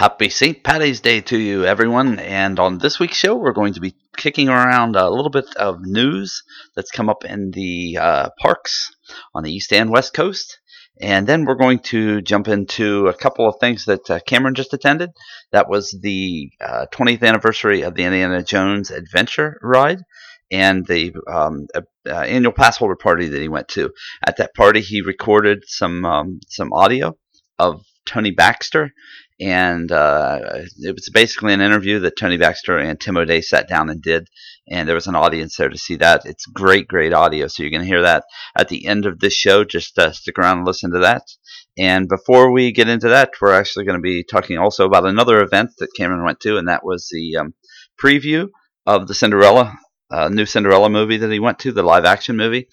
Happy St. Patty's Day to you, everyone. And on this week's show, we're going to be kicking around a little bit of news that's come up in the uh, parks on the East and West Coast. And then we're going to jump into a couple of things that uh, Cameron just attended. That was the uh, 20th anniversary of the Indiana Jones Adventure Ride and the um, uh, annual pass holder party that he went to. At that party, he recorded some um, some audio of Tony Baxter, and uh, it was basically an interview that Tony Baxter and Tim O'Day sat down and did, and there was an audience there to see that. It's great, great audio, so you're going to hear that at the end of this show. Just uh, stick around and listen to that. And before we get into that, we're actually going to be talking also about another event that Cameron went to, and that was the um, preview of the Cinderella uh, new Cinderella movie that he went to, the live action movie.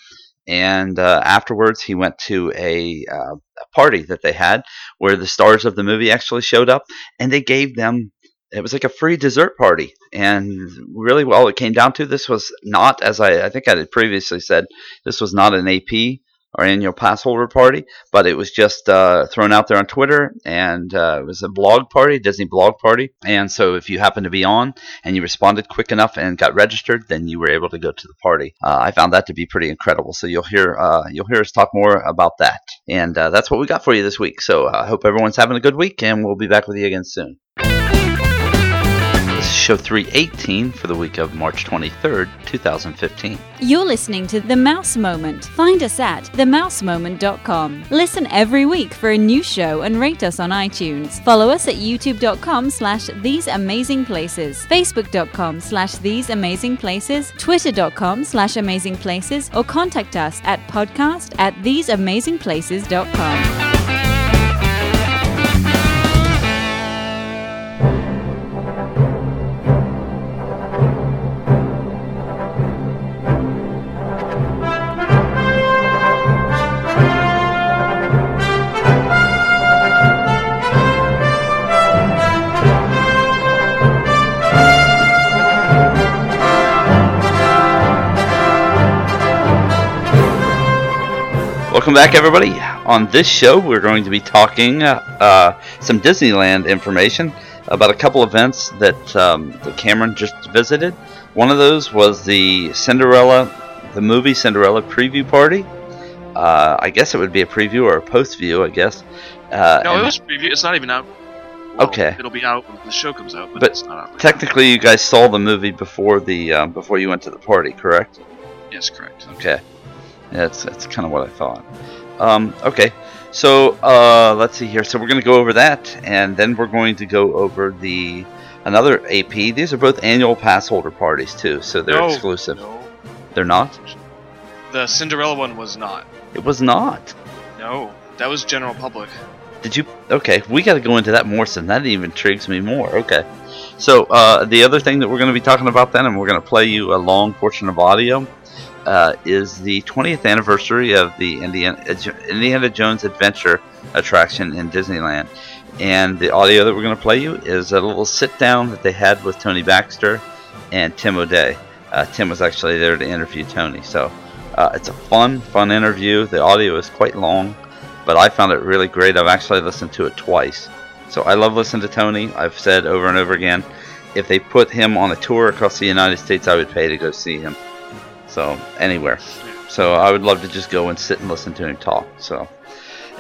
And uh, afterwards, he went to a, uh, a party that they had where the stars of the movie actually showed up, and they gave them it was like a free dessert party. And really, all it came down to this was not, as I, I think I had previously said, this was not an AP our annual pass holder party, but it was just uh, thrown out there on Twitter, and uh, it was a blog party, Disney blog party. And so, if you happened to be on and you responded quick enough and got registered, then you were able to go to the party. Uh, I found that to be pretty incredible. So you'll hear uh, you'll hear us talk more about that, and uh, that's what we got for you this week. So I hope everyone's having a good week, and we'll be back with you again soon show 318 for the week of March 23rd, 2015. You're listening to The Mouse Moment. Find us at themousemoment.com. Listen every week for a new show and rate us on iTunes. Follow us at youtube.com slash these amazing places, facebook.com slash these amazing places, twitter.com slash amazing places, or contact us at podcast at theseamazingplaces.com. back, everybody. On this show, we're going to be talking uh, uh, some Disneyland information about a couple events that, um, that Cameron just visited. One of those was the Cinderella, the movie Cinderella preview party. Uh, I guess it would be a preview or a post view, I guess. Uh, no, it was preview. It's not even out. Well, okay. It'll be out when the show comes out, but, but it's not out. Technically, you guys saw the movie before the um, before you went to the party, correct? Yes, correct. Okay. Yeah, that's that's kind of what I thought. Um, okay, so uh, let's see here. So we're going to go over that, and then we're going to go over the another AP. These are both annual pass holder parties too, so they're no, exclusive. No. They're not. The Cinderella one was not. It was not. No, that was general public. Did you? Okay, we got to go into that more. So that even intrigues me more. Okay, so uh, the other thing that we're going to be talking about then, and we're going to play you a long portion of audio uh, is the 20th anniversary of the Indiana, Indiana Jones Adventure attraction in Disneyland. And the audio that we're going to play you is a little sit down that they had with Tony Baxter and Tim O'Day. Uh, Tim was actually there to interview Tony. So uh, it's a fun, fun interview. The audio is quite long, but I found it really great. I've actually listened to it twice. So I love listening to Tony. I've said over and over again if they put him on a tour across the United States, I would pay to go see him. So anywhere. So I would love to just go and sit and listen to him talk. So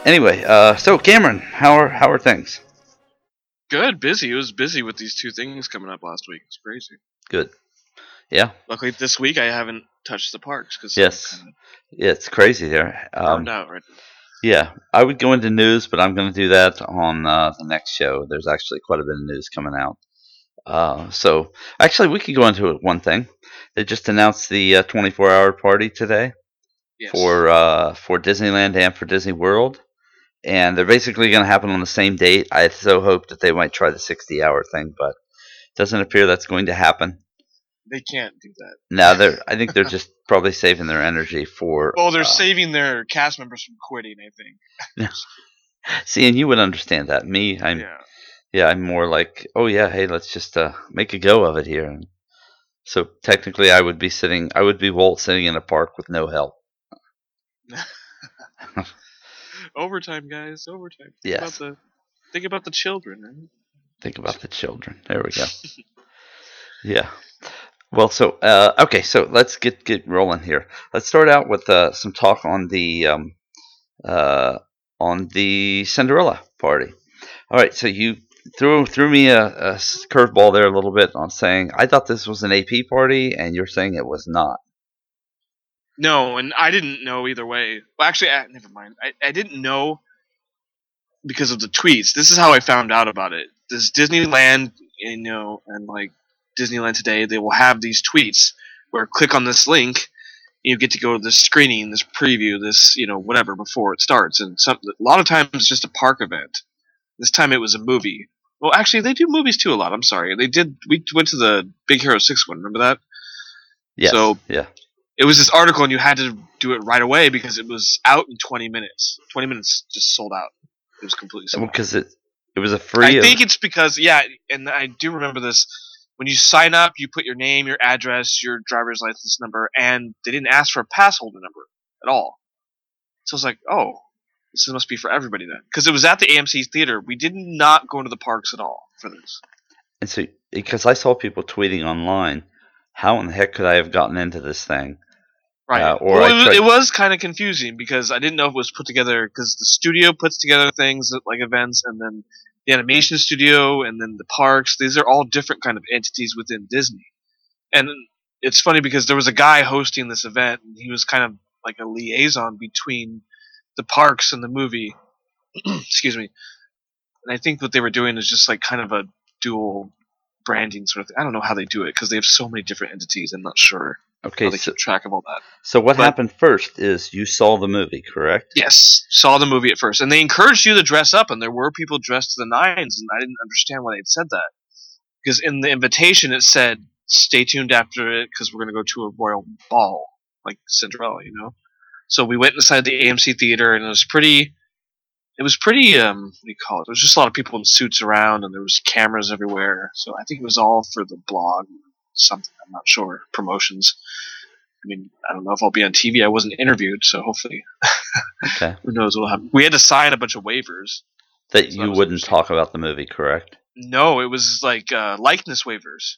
anyway, uh, so Cameron, how are how are things? Good, busy. It was busy with these two things coming up last week. It's crazy. Good. Yeah. Luckily, this week I haven't touched the parks because yes, yeah, it's crazy there. Um, out right Yeah, I would go into news, but I'm going to do that on uh, the next show. There's actually quite a bit of news coming out. Uh, so actually, we could go into one thing. They just announced the uh, 24 hour party today yes. for uh, for Disneyland and for Disney World, and they're basically going to happen on the same date. I so hope that they might try the 60 hour thing, but it doesn't appear that's going to happen. They can't do that. No, they're. I think they're just probably saving their energy for. Well, they're uh, saving their cast members from quitting. I think. See, and you would understand that. Me, I'm. Yeah. Yeah, I'm more like, oh yeah, hey, let's just uh, make a go of it here. And so technically, I would be sitting, I would be Walt sitting in a park with no help. overtime, guys, overtime. Think Yes. About the, think about the children. Right? Think about the children. There we go. yeah. Well, so uh, okay, so let's get get rolling here. Let's start out with uh, some talk on the um, uh, on the Cinderella party. All right, so you threw threw me a, a curveball there a little bit on saying I thought this was an AP party, and you're saying it was not. No, and I didn't know either way. Well, actually, I, never mind. I, I didn't know because of the tweets. This is how I found out about it. This Disneyland, you know, and like Disneyland today, they will have these tweets where click on this link, you get to go to this screening, this preview, this you know whatever before it starts. And some a lot of times it's just a park event. This time it was a movie. Well, actually, they do movies too a lot. I'm sorry, they did. We went to the Big Hero Six one. Remember that? Yeah. So- yeah. it was this article and you had to do it right away because it was out in 20 minutes 20 minutes just sold out it was completely sold out. Because it it was a free. i think it's because yeah and i do remember this when you sign up you put your name your address your driver's license number and they didn't ask for a pass holder number at all so i was like oh this must be for everybody then because it was at the amc theater we did not go into the parks at all for this and so because I saw people tweeting online, how in the heck could I have gotten into this thing? Right. Uh, or well, it, was, tried- it was kind of confusing because I didn't know if it was put together because the studio puts together things like events, and then the animation studio, and then the parks. These are all different kind of entities within Disney. And it's funny because there was a guy hosting this event, and he was kind of like a liaison between the parks and the movie. Excuse me. And I think what they were doing is just like kind of a dual branding sort of thing. I don't know how they do it because they have so many different entities. I'm not sure Okay, how they so, keep track of all that. so what but- happened first is you saw the movie, correct? Yes, saw the movie at first, and they encouraged you to dress up, and there were people dressed to the nines, and I didn't understand why they'd said that because in the invitation it said, "Stay tuned after it because we're going to go to a royal ball like Cinderella," you know. So we went inside the AMC theater, and it was pretty. It was pretty. Um, what do you call it? There was just a lot of people in suits around, and there was cameras everywhere. So I think it was all for the blog, something. I'm not sure. Promotions. I mean, I don't know if I'll be on TV. I wasn't interviewed, so hopefully Okay, who knows what'll happen. We had to sign a bunch of waivers. that So you wouldn't talk about the movie, correct? No, it was like uh, likeness waivers,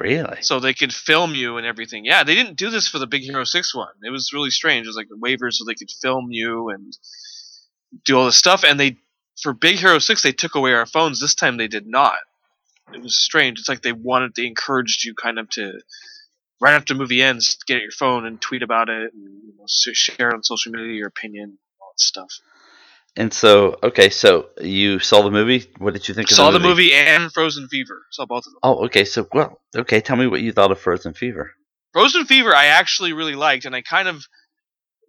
Really? so they could film you and everything. Yeah, they didn't do this for the Big Hero Six one. It was really strange. It was like waivers so they could film you and do all this stuff. And they for Big Hero Six they took away our phones. This time they did not. It was strange. It's like they wanted, they encouraged you kind of to right after the movie ends, get your phone and tweet about it and you know, share on social media your opinion, all that stuff. And so, okay, so you saw the movie. What did you think of Saw the the movie? movie and Frozen Fever. Saw both of them. Oh, okay. So, well, okay. Tell me what you thought of Frozen Fever. Frozen Fever, I actually really liked, and I kind of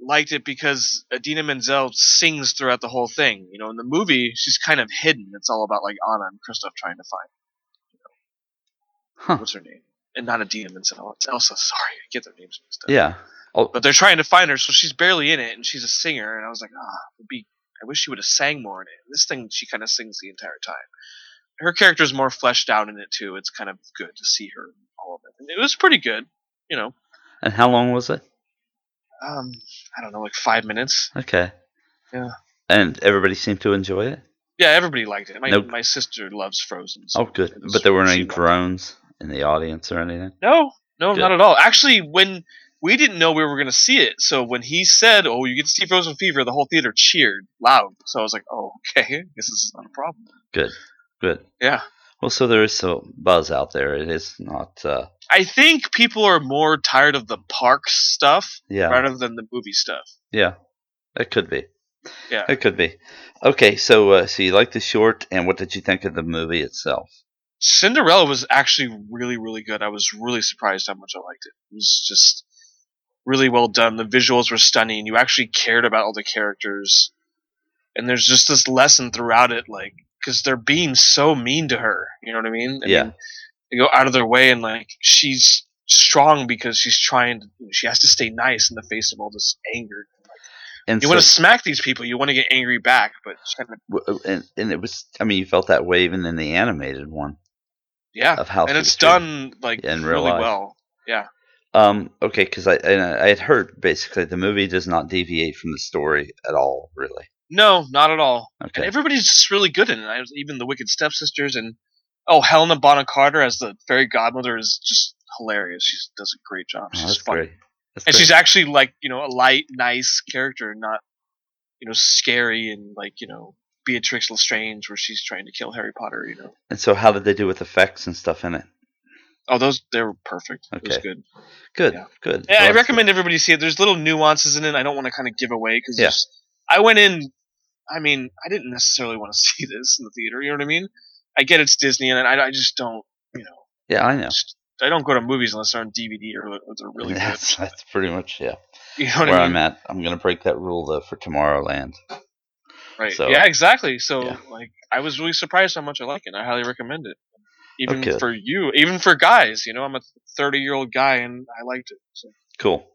liked it because Idina Menzel sings throughout the whole thing. You know, in the movie, she's kind of hidden. It's all about like Anna and Kristoff trying to find Huh? what's her name, and not Idina Menzel. It's Elsa. Sorry, I get their names mixed up. Yeah. Oh, But they're trying to find her, so she's barely in it, and she's a singer. And I was like, ah, it'd be. I wish she would have sang more in it. This thing, she kind of sings the entire time. Her character is more fleshed out in it too. It's kind of good to see her all of it. And it was pretty good, you know. and how long was it? Um, I don't know, like five minutes. Okay. Yeah. And everybody seemed to enjoy it. Yeah, everybody liked it. My my sister loves Frozen. so Oh, good. But there weren't any groans in the audience or anything. No, no, Good. not at all. Actually, when we didn't know we were going to see it, so when he said, "Oh, you get to see Frozen Fever," the whole theater cheered loud. So I was like, "Oh, okay, I guess this is not a problem." Good. Good. Yeah, Well, so there is some buzz out there. It is not. Uh, I think people are more tired of the parks stuff yeah. rather than the movie stuff. Yeah. It could be. Yeah. It could be. Okay, so uh, so you liked the short, and what did you think of the movie itself? Cinderella was actually really, really good. I was really surprised how much I liked it. It was just really well done. The visuals were stunning. You actually cared about all the characters, and there's just this lesson throughout it, like because they're being so mean to her. You know what I mean? I Yeah. mean, they go out of their way, and like she's strong because she's trying. To, she has to stay nice in the face of all this anger. And You so, want to smack these people. You want to get angry back, but kind of uh, and, and it was. I mean, you felt that way even in the animated one yeah. of how and it's done like in really life. well. Um, okay, because I I had heard basically the movie does not deviate from the story at all, really. No, not at all. Okay. And everybody's just really good in it. Was, even the Wicked Stepsisters and oh, Helena Bonham Carter as the fairy godmother is just hilarious. She does a great job. Oh, She's that's funny. and great. she's actually like you know a light, nice character, not you know scary and like you know Beatrix Lestrange, where she's trying to kill Harry Potter. You know, and so, how did they do with effects and stuff in it? Oh those they were perfect. It was Okay. good. Good, Yeah. good. Yeah, So I recommend everybody see it. There's little nuances in it. I don't want to kind of give away because Yeah. I went in. I mean, I didn't necessarily want to see this in the theater. You know what I mean? I get it's Disney, and I, I just don't. You know. Yeah, I know. just, I don't go to movies unless they're on DVD or they're really that's good. that's pretty much yeah. You know what Where I I'm mean? at, I'm gonna break that rule though for Tomorrowland. Right. so- yeah, exactly. So Yeah. like, I was really surprised how much I like it. I highly recommend it. Even Okay. for you, even for guys. You know, I'm a 30 year old guy and I liked it. So. Cool.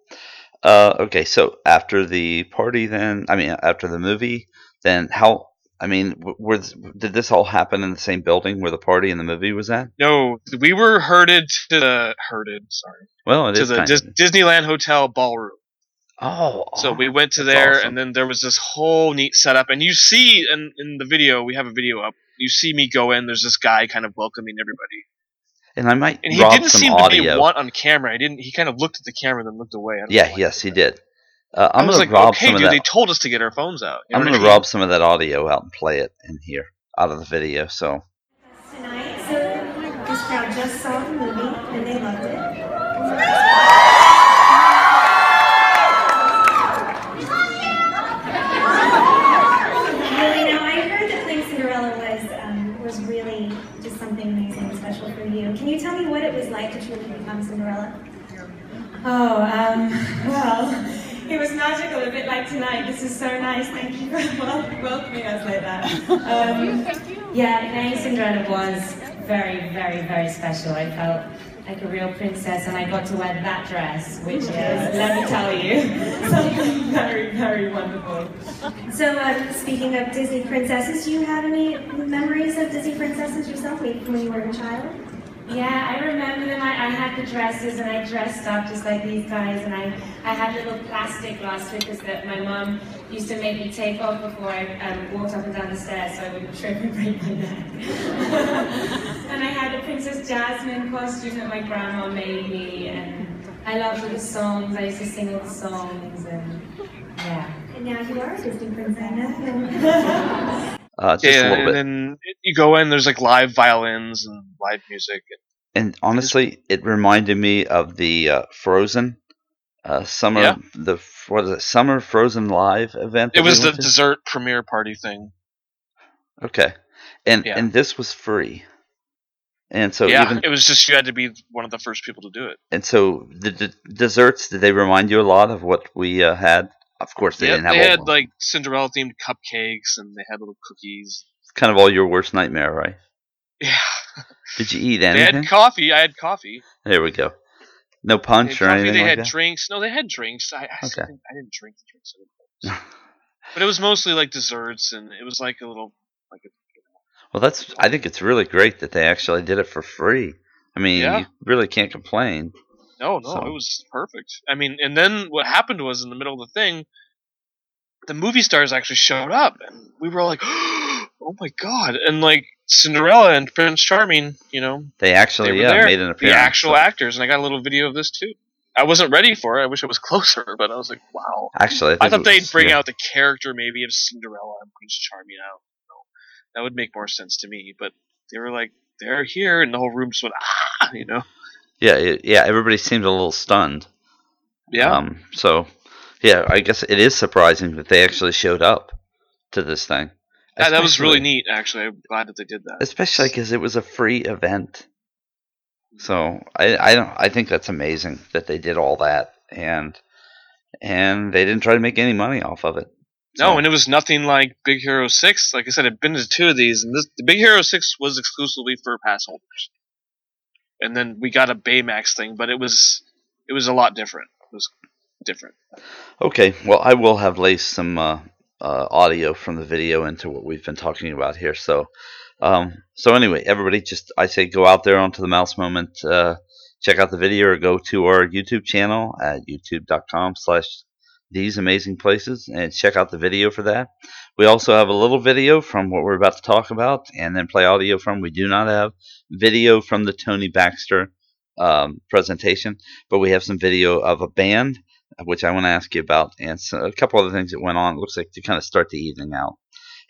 Uh, okay, so after the party, then I mean, after the movie, then how? I mean, were did this all happen in the same building where the party and the movie was at? No, we were herded to the herded. Sorry. Well, it to the Dis-. Disneyland Hotel ballroom. Oh, So oh, we went to there, awesome. and then there was this whole neat setup. And you see, in, in the video, we have a video up. You see me go in. There's this guy kind of welcoming everybody, and I might and he didn't some seem audio. to be want on camera. He didn't. He kind of looked at the camera, then looked away. I don't yeah, know. yes, he did. Uh, I I'm was gonna like, rob okay, some of dude. that. They told us to get our phones out. You know I'm gonna mean? rob some of that audio out and play it in here out of the video. So tonight. So this crowd just saw the movie and they loved it. Really, now I heard that playing Cinderella was um, was really just something amazing and special for you. Can you tell me what it was like to truly become Cinderella? Oh, um, well, it was magical, a bit like tonight. This is so nice. Thank you for welcoming us like that. Um, yeah, playing Cinderella was very, very, very special. I felt like a real princess, and I got to wear that dress, which is, let me tell you, something very, very wonderful. So, um, speaking of Disney princesses, do you have any memories of Disney princesses yourself when you were a child? Yeah, I remember them. I, I had the dresses and I dressed up just like these guys and I, I had little plastic glass slippers that my mum used to make me take off before I um, walked up and down the stairs so I wouldn't trip and break my neck. and I had a Princess Jasmine costume that my grandma made me and I loved all the songs. I used to sing all the songs and yeah. And now you are a Disney princess. uh, just yeah, a little and bit. then you go in. There's like live violins and live music. And honestly, it reminded me of the uh, Frozen uh, summer, Yeah. the what is it, summer Frozen live event. It that we was the to? dessert premiere party thing. okay, and Yeah. and this was free, and so yeah, even it was just you had to be one of the first people to do it. and so the d- desserts did they remind you a lot of what we uh, had? Of course, they didn't have they had them. like Cinderella themed cupcakes and they had little cookies. It's kind of all your worst nightmare, right? Yeah, Did you eat anything? they had coffee. I had coffee. there we go. No punch or coffee. anything They like had that. drinks. No, they had drinks. I, I, Okay. didn't, I didn't drink the drinks. But it was mostly like desserts, and it was like a little like a, Well, that's. I think it's really great that they actually did it for free. I mean, Yeah. you really can't complain. No, no, So- it was perfect. I mean, and then what happened was in the middle of the thing, the movie stars actually showed up, and we were all like, "Oh my god!" And like Cinderella and Prince Charming, you know, They they actually, were yeah, there, made an appearance. the actual so- actors, and I got a little video of this too. I wasn't ready for it. I wish it was closer, but I was like, "Wow." Actually, I, I thought they'd bring yeah. out the character maybe of Cinderella and Prince Charming know, that would make more sense to me. But they were like, "They're here," and the whole room just went, "Ah!" You know. Yeah, it, yeah. Everybody seemed a little stunned. Yeah. Um. So, yeah, I guess it is surprising that they actually showed up to this thing. Yeah, that was really neat. Actually, I'm glad that they did that. Especially because it was a free event. So I, I don't. I think that's amazing that they did all that and and they didn't try to make any money off of it. No, and it was nothing like Big Hero Six. Like I said, I've been to two of these, and this the Big Hero Six was exclusively for pass holders. And then we got a Baymax thing, but it was it was a lot different. It was different. Okay, well, I will have laced some uh, uh, audio from the video into what we've been talking about here. So, um, so anyway, everybody, just I say go out there onto the Mouse Moment, uh, check out the video, or go to our YouTube channel at youtube.com/slash these amazing places, and check out the video for that. We also have a little video from what we're about to talk about, and then play audio from. We do not have video from the Tony Baxter um, presentation, but we have some video of a band, which I want to ask you about, and so a couple other things that went on. It looks like to kind of start the evening out.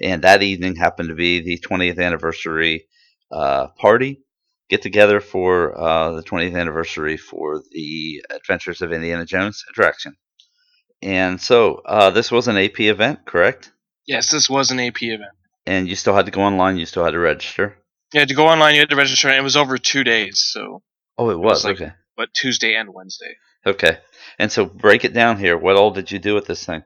And that evening happened to be the 20th anniversary uh, party get together for uh, the 20th anniversary for the Adventures of Indiana Jones attraction. And so uh, this was an AP event, correct? Yes, this was an AP event. And you still had to go online. You still had to register. You had to go online. You had to register, and it was over two days. So, Oh, it was, like- okay. but Tuesday and Wednesday. Okay. And so break it down here. What all did you do with this thing?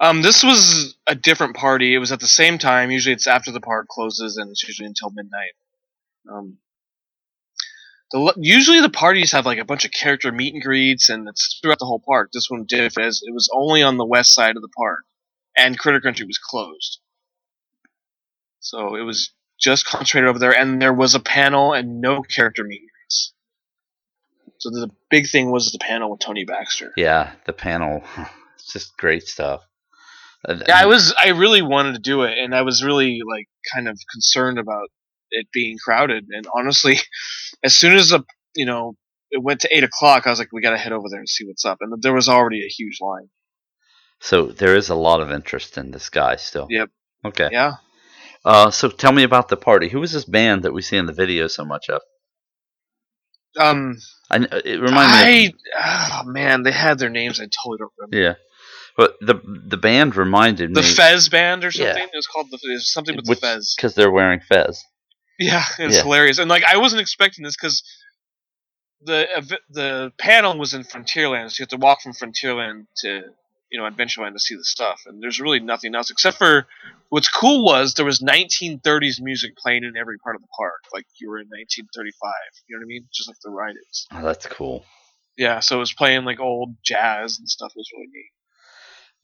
Um, this was a different party. It was at the same time. Usually, it's after the park closes, and it's usually until midnight. Um, the usually the parties have like a bunch of character meet and greets, and it's throughout the whole park. This one did as it was only on the west side of the park, and Critter Country was closed. So it was just concentrated over there, and there was a panel and no character meet and greets. So the big thing was the panel with Tony Baxter. Yeah, the panel. It's just great stuff. Yeah, I was. I really wanted to do it, and I was really like kind of concerned about it being crowded. And honestly, as soon as the you know it went to eight o'clock, I was like, we got to head over there and see what's up. And there was already a huge line. So there is a lot of interest in this guy still. Yep. Okay. Yeah. Uh, so tell me about the party. Who was this band that we see in the video so much of? Um. I, kn- it reminded me. I. Oh man, they had their names. I totally don't remember. Yeah. But the the band reminded The me The Fez band or something. Yeah. It was called the. Something with which- the Fez. because they're wearing fez. Yeah, it's Yeah. hilarious, and like I wasn't expecting this because the the panel was in Frontierland, so you have to walk from Frontierland to you know Adventureland to see the stuff, and there's really nothing else except for what's cool was there was 1930s music playing in every part of the park, like you were in 1935. You know what I mean? Just like the ride is. Oh, that's cool. Yeah, so it was playing like old jazz and stuff. It was really neat.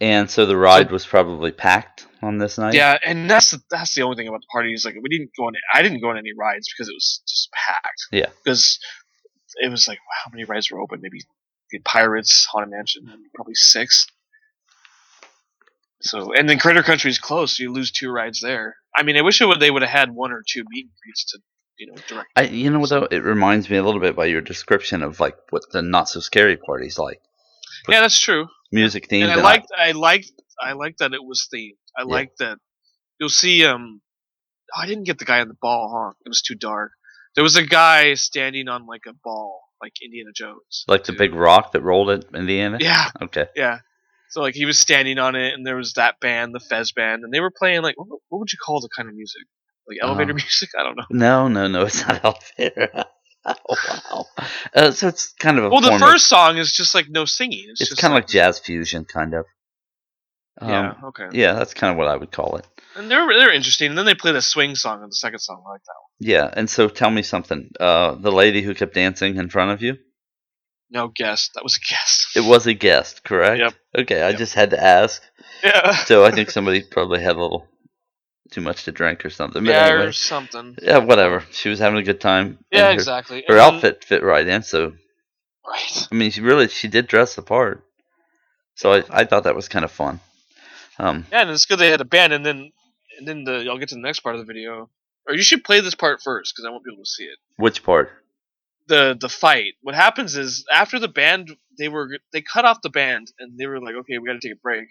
And so the ride was probably packed on this night. Yeah, and that's the, that's the only thing about the party is like we didn't go on. I didn't go on any rides because it was just packed. Yeah. Because it was like how many rides were open? Maybe the Pirates, Haunted Mansion, and probably six. So and then Critter Country is close, so you lose two rides there. I mean, I wish it would, they would have had one or two meet and greets to you know direct. I, you know, what though, it reminds me a little bit by your description of like what the not so scary parties like. Yeah, that's true. Music themed. and I liked, I liked, I liked that it was themed. I Yeah. liked that. You'll see. Um, oh, I didn't get the guy on the ball, huh? It was too dark. There was a guy standing on like a ball, like Indiana Jones. like the too. big rock that rolled at Indiana. Yeah, Okay. yeah. So like he was standing on it, and there was that band, the Fez band, and they were playing like what, what would you call the kind of music? Like elevator Uh, music? I don't know. No, no, no. It's not elevator. Oh wow. Uh, so it's kind of a. Well, the form of- first song is just like no singing. It's, It's kind of like jazz fusion, kind of. Um, yeah, okay. Yeah, that's kind of what I would call it. And they're they're interesting. And then they play the swing song on the second song. I like that one. Yeah, and so tell me something. Uh, the lady who kept dancing in front of you, No guest. That was a guest. it was a guest, correct? Yep. Okay, I Yep. just had to ask. Yeah. So I think somebody probably had a little too much to drink or something. But yeah, anyway, or something. yeah, whatever. She was having a good time. Yeah, her, exactly. Her And then- outfit fit right in, so Right. I mean, she really she did dress the part. So I I thought that was kind of fun. Um, Yeah, and it's good they had a band, and then and then the I'll get to the next part of the video. Or you should play this part first because I won't be able to see it. which part? The the fight. What happens is after the band, they were they cut off the band, and they were like, okay, we got to take a break.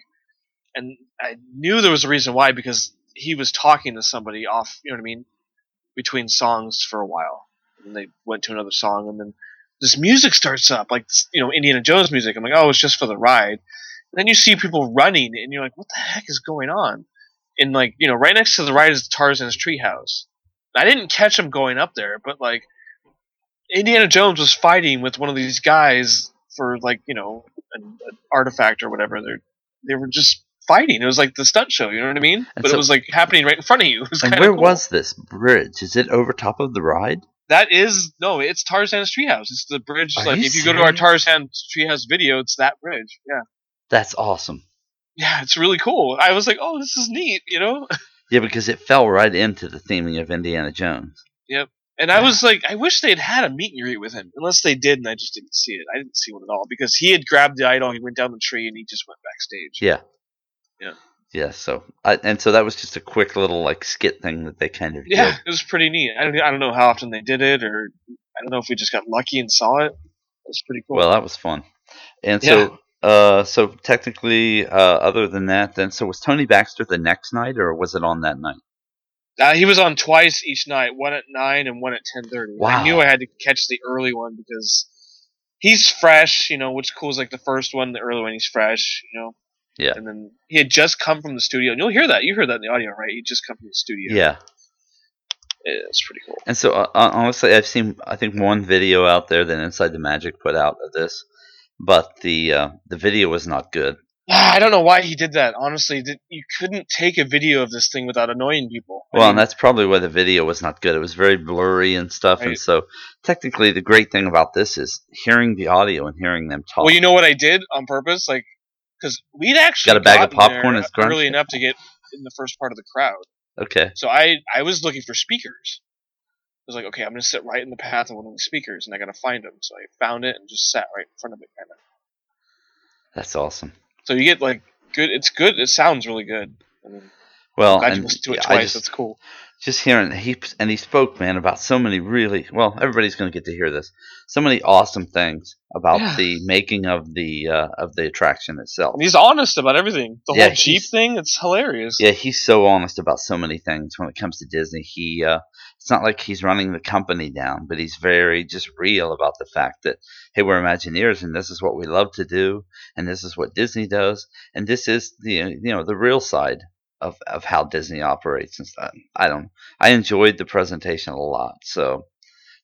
And I knew there was a reason why because he was talking to somebody off. You know what I mean? Between songs for a while, and they went to another song, and then this music starts up, like you know Indiana Jones music. I'm like, oh, it's just for the ride. And then you see people running, and you're like, what the heck is going on? And like, you know, right next to the ride is Tarzan's treehouse. I didn't catch him going up there, but like, Indiana Jones was fighting with one of these guys for like, you know, an, an artifact or whatever. They they were just fighting. It was like the stunt show. You know what I mean? And but so- it was like happening right in front of you. And where cool. was this bridge? Is it over top of the ride? that? Is no, it's Tarzan's treehouse. It's the bridge. Are like you if you go to our serious? Tarzan treehouse video, it's that bridge. Yeah. That's awesome. Yeah, it's really cool. I was like, oh, this is neat, you know? Yeah, because it fell right into the theming of Indiana Jones. Yep. And I was like, I wish they'd had a meet and greet with him. Unless they did, and I just didn't see it. I didn't see one at all because he had grabbed the idol, he went down the tree, and he just went backstage. Yeah. Yeah. Yeah. So, I, and so that was just a quick little like skit thing that they kind of Yeah, did. it was pretty neat. I don't, I don't know how often they did it, or I don't know if we just got lucky and saw it. It was pretty cool. Well, that was fun. And so, uh, so technically, uh, other than that, then so was Tony Baxter the next night, or was it on that night? uh, he was on twice each night, one at nine and one at ten thirty. Wow. I knew I had to catch the early one because he's fresh, you know, which cool is like the first one, the early one, he's fresh, you know. Yeah. And then he had just come from the studio. And you'll hear that. You heard that in the audio, right? He just come from the studio. Yeah. It's pretty cool. And so, uh, honestly, I've seen I think one video out there that Inside the Magic put out of this, but the uh, the video was not good. I don't know why he did that. Honestly, Did- you couldn't take a video of this thing without annoying people. I Well, mean, and that's probably why the video was not good. It was very blurry and stuff. And so, technically, the great thing about this is hearing the audio and hearing them talk. Well, you know what I did on purpose, like, because we'd actually Got a bag of popcorn as grunge? early enough to get in the first part of the crowd. okay. So I I was looking for speakers. I was like, okay, I'm gonna sit right in the path of one of the speakers, and I gotta find them. So I found it and just sat right in front of it, kind of. That's awesome. So you get like good. It's good. It sounds really good. I mean, Well, glad you and listened to it yeah, twice. just- That's cool. Just hearing he and he spoke man about so many really well everybody's going to get to hear this so many awesome things about Yeah. the making of the uh, of the attraction itself he's honest about everything. The Yeah, whole Jeep thing, it's hilarious. yeah he's so honest about so many things when it comes to disney he uh, it's not like he's running the company down but he's very just real about the fact that hey we're imagineers and this is what we love to do and this is what disney does and this is the you know the real side of, of how disney operates and stuff i don't i enjoyed the presentation a lot so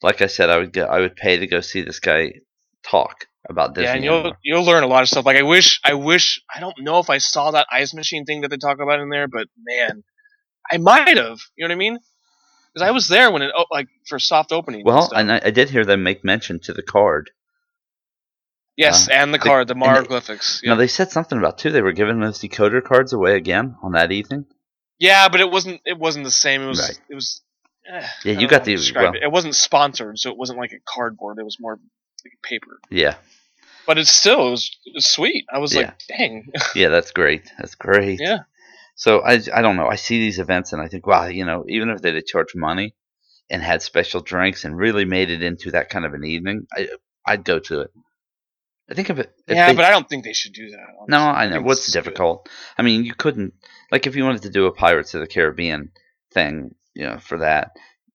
like i said i would go i would pay to go see this guy talk about disney Yeah, and you'll you'll learn a lot of stuff. Like I wish I wish I don't know if I saw that ice machine thing that they talk about in there, but man, I might have. You know what I mean? Because I was there when it oh, like for soft opening. well stuff. and I, I did hear them make mention to the card yes, uh, and the the- card, the they- Maraglyphics. Yeah. they said something about too. They were giving those decoder cards away again on that evening. yeah, but it wasn't it wasn't the same. It was Right. it was. eh, Yeah, you got the- well- it. It wasn't sponsored, so it wasn't like a cardboard. It was more like paper. Yeah, But it's still it was, it was sweet. I was Yeah. like, dang. yeah, that's great. That's great. yeah. So I, I don't know. I see these events and I think, wow, you know, even if they did charge money and had special drinks and really made it into that kind of an evening, I, I'd go to it. I think of it. if Yeah, they- but I don't think they should do that. no. I know think what's good. difficult. I mean, you couldn't like if you wanted to do a Pirates of the Caribbean thing, you know, for that,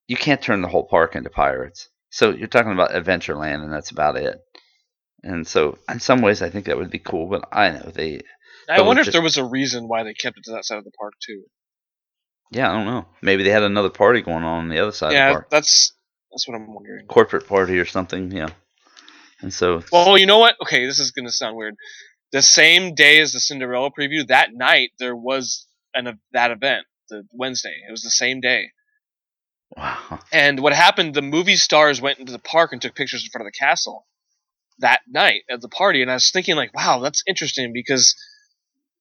you can't turn the whole park into pirates. So you're talking about Adventureland, and that's about it. And so, in some ways, I think that would be cool. But I know they, I wonder if the- there was a reason why they kept it to that side of the park too. yeah, I don't know. Maybe they had another party going on on the other side of yeah, the park, that's that's what I'm wondering. corporate party or something. Yeah. And so, Well, you know what? Okay, this is gonna sound weird. The same day as the Cinderella preview, that night there was an that event, the Wednesday. It was the same day. wow. And what happened? The movie stars went into the park and took pictures in front of the castle that night at the party. And I was thinking, like, wow, that's interesting because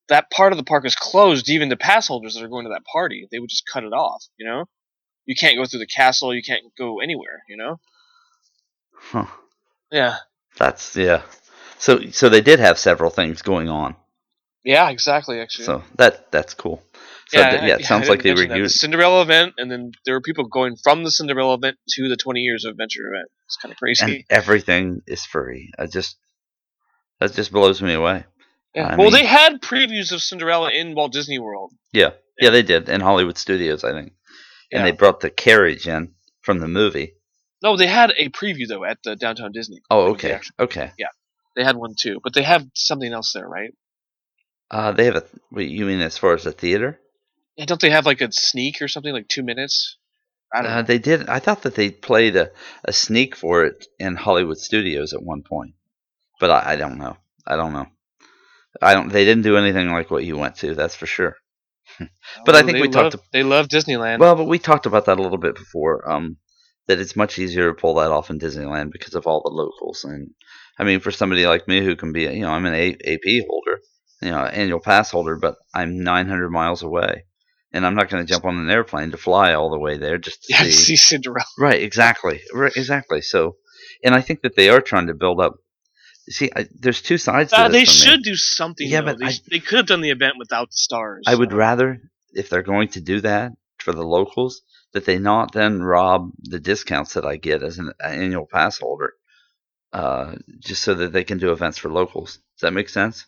that part of the park is closed even to pass holders that are going to that party. They would just cut it off. You know, you can't go through the castle. You can't go anywhere. You know. Huh. Yeah. That's yeah. So so they did have several things going on. Yeah. Exactly. Actually. So that that's cool. So yeah, th- yeah, it sounds like they were mention the. Cinderella event, and then there were people going from the Cinderella event to the 20 Years of Adventure event. It's kind of crazy. and everything is free. I just that just blows me away. Yeah. I well, mean- they had previews of Cinderella in Walt Disney World. Yeah, yeah, they did in Hollywood Studios, I think, and Yeah. they brought the carriage in from the movie. No, they had a preview though at the Downtown Disney. Oh, the okay, Yeah. They had one too, but they have something else there, right? Uh, they have a. Wait, you mean as far as the theater? Yeah, don't they have like a sneak or something like two minutes? Uh, they did. I thought that they played a, a sneak for it in Hollywood Studios at one point, but I, I don't know. I don't know. I don't. They didn't do anything like what you went to. That's for sure. but I Oh, think we talked love- They love Disneyland. Well, but we talked about that a little bit before. Um, that it's much easier to pull that off in Disneyland because of all the locals, and I mean, for somebody like me who can be, you know, I'm an A- AP holder, you know, annual pass holder, but I'm 900 miles away, and I'm not going to jump on an airplane to fly all the way there just to Yeah, see. see Cinderella. Right, exactly, right, exactly. So, and I think that they are trying to build up. See, I, there's two sides to Uh, this they for me. should do something. Yeah, though. but they, I- they could have done the event without the stars. I would rather, if they're going to do that for the locals, that they not then rob the discounts that I get as an annual pass holder, uh, just so that they can do events for locals. Does that make sense?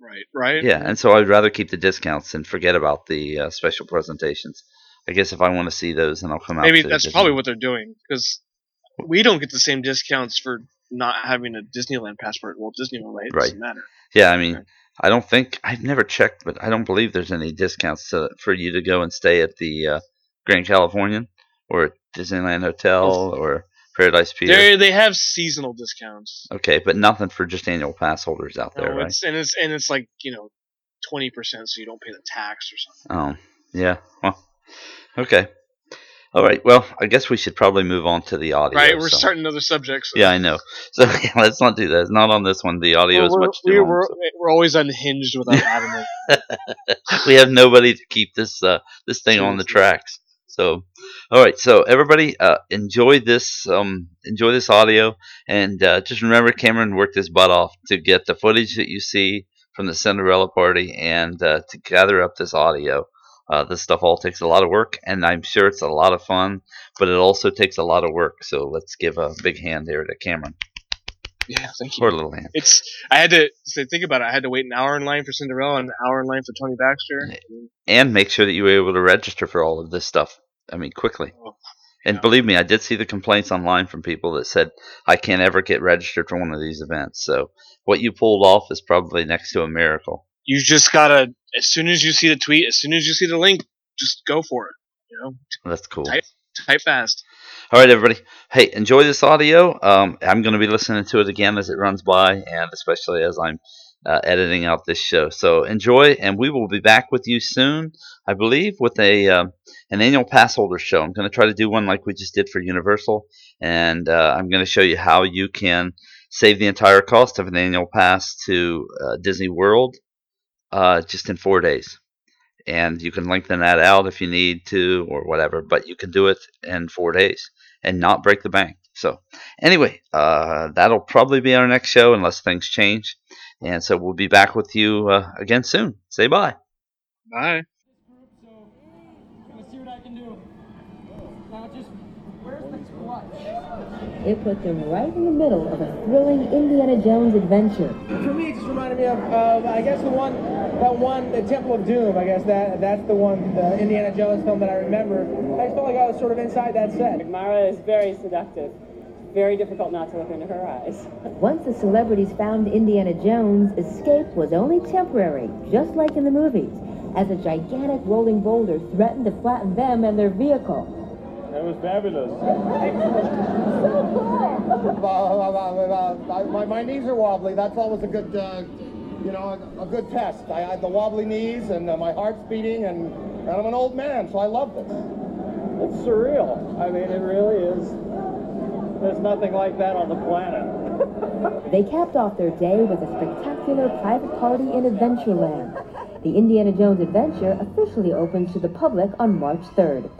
Right, right. Yeah, and so I'd rather keep the discounts and forget about the uh, special presentations. I guess if I want to see those, then I'll come out. Maybe that's Disney. probably what they're doing because we don't get the same discounts for not having a Disneyland passport. Well, Disneyland, right? It Right. doesn't matter. Yeah, I mean, I don't think I've never checked, but I don't believe there's any discounts to, for you to go and stay at the uh, Grand Californian or Disneyland Hotel or Paradise Pier. They they have seasonal discounts. Okay, but nothing for just annual pass holders out there, No, right? it's, and it's and it's like you know twenty percent, so you don't pay the tax or something. Oh, yeah. Well, okay. All right. Well, I guess we should probably move on to the audio. right, we're so- starting another subject. So Yeah, I know. So yeah, let's not do that. It's not on this one. The audio Well, is much too we're, long, we're, so- we're always unhinged without them. we have nobody to keep this uh, this thing on the tracks. So, all right. So everybody, uh, enjoy this um, enjoy this audio, and uh, just remember, Cameron worked his butt off to get the footage that you see from the Cinderella party, and uh, to gather up this audio. Uh, this stuff all takes a lot of work, and I'm sure it's a lot of fun, but it also takes a lot of work. So let's give a big hand there to Cameron, Yeah, thank you. a little hand. It's I had to so think about it. I had to wait an hour in line for Cinderella and an hour in line for Tony Baxter. and make sure that you were able to register for all of this stuff. I mean, quickly. Oh, And believe me, I did see the complaints online from people that said I can't ever get registered for one of these events. So what you pulled off is probably next to a miracle. You just gotta as soon as you see the tweet, as soon as you see the link, just go for it. You know, That's cool. Type- type fast. All right, everybody. Hey, enjoy this audio. Um, I'm going to be listening to it again as it runs by, and especially as I'm uh, editing out this show. So enjoy, and we will be back with you soon, I believe, with a um an annual pass holder show. I'm going to try to do one like we just did for Universal, and uh, I'm going to show you how you can save the entire cost of an annual pass to uh, Disney World uh, just in four days. And you can lengthen that out if you need to or whatever, but you can do it in four days and not break the bank. So, anyway, uh, that'll probably be our next show unless things change. And so we'll be back with you uh, again soon. Say bye. Bye. So, gonna see what I can do. Now, just where's the clutch? It put them right in the middle of a thrilling Indiana Jones adventure. For me, it just reminded me of, uh, I guess the one, that one, the Temple of Doom. I guess that that's the one, the Indiana Jones film that I remember. I just felt like I was sort of inside that set. Mara is very seductive. Very difficult not to look into her eyes. Once the celebrities found Indiana Jones, escape was only temporary, just like in the movies, as a gigantic rolling boulder threatened to flatten them and their vehicle. It was fabulous. my, my knees are wobbly. That's always a good, uh, you know, a, a good test. I had the wobbly knees and uh, my heart's beating, and, and I'm an old man, so I love this. It's surreal. I mean, it really is. There's nothing like that on the planet. They capped off their day with a spectacular private party in Adventureland. The Indiana Jones adventure officially opens to the public on March 3rd.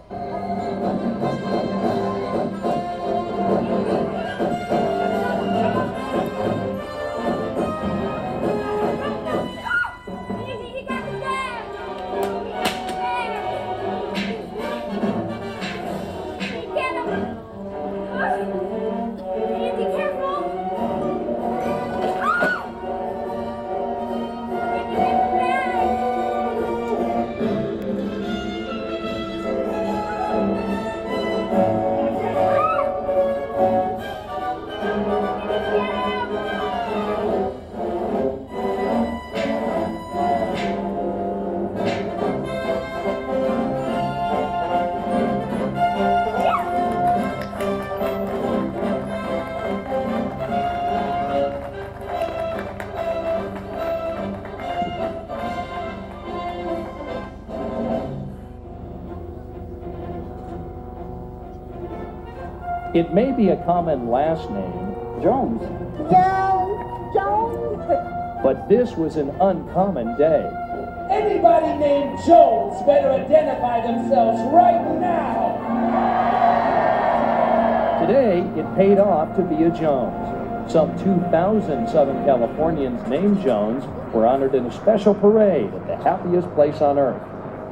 Be a common last name, Jones, Jones! Jones! but this was an uncommon day. Anybody named Jones better identify themselves right now. Today, it paid off to be a Jones. Some 2,000 Southern Californians named Jones were honored in a special parade at the happiest place on earth.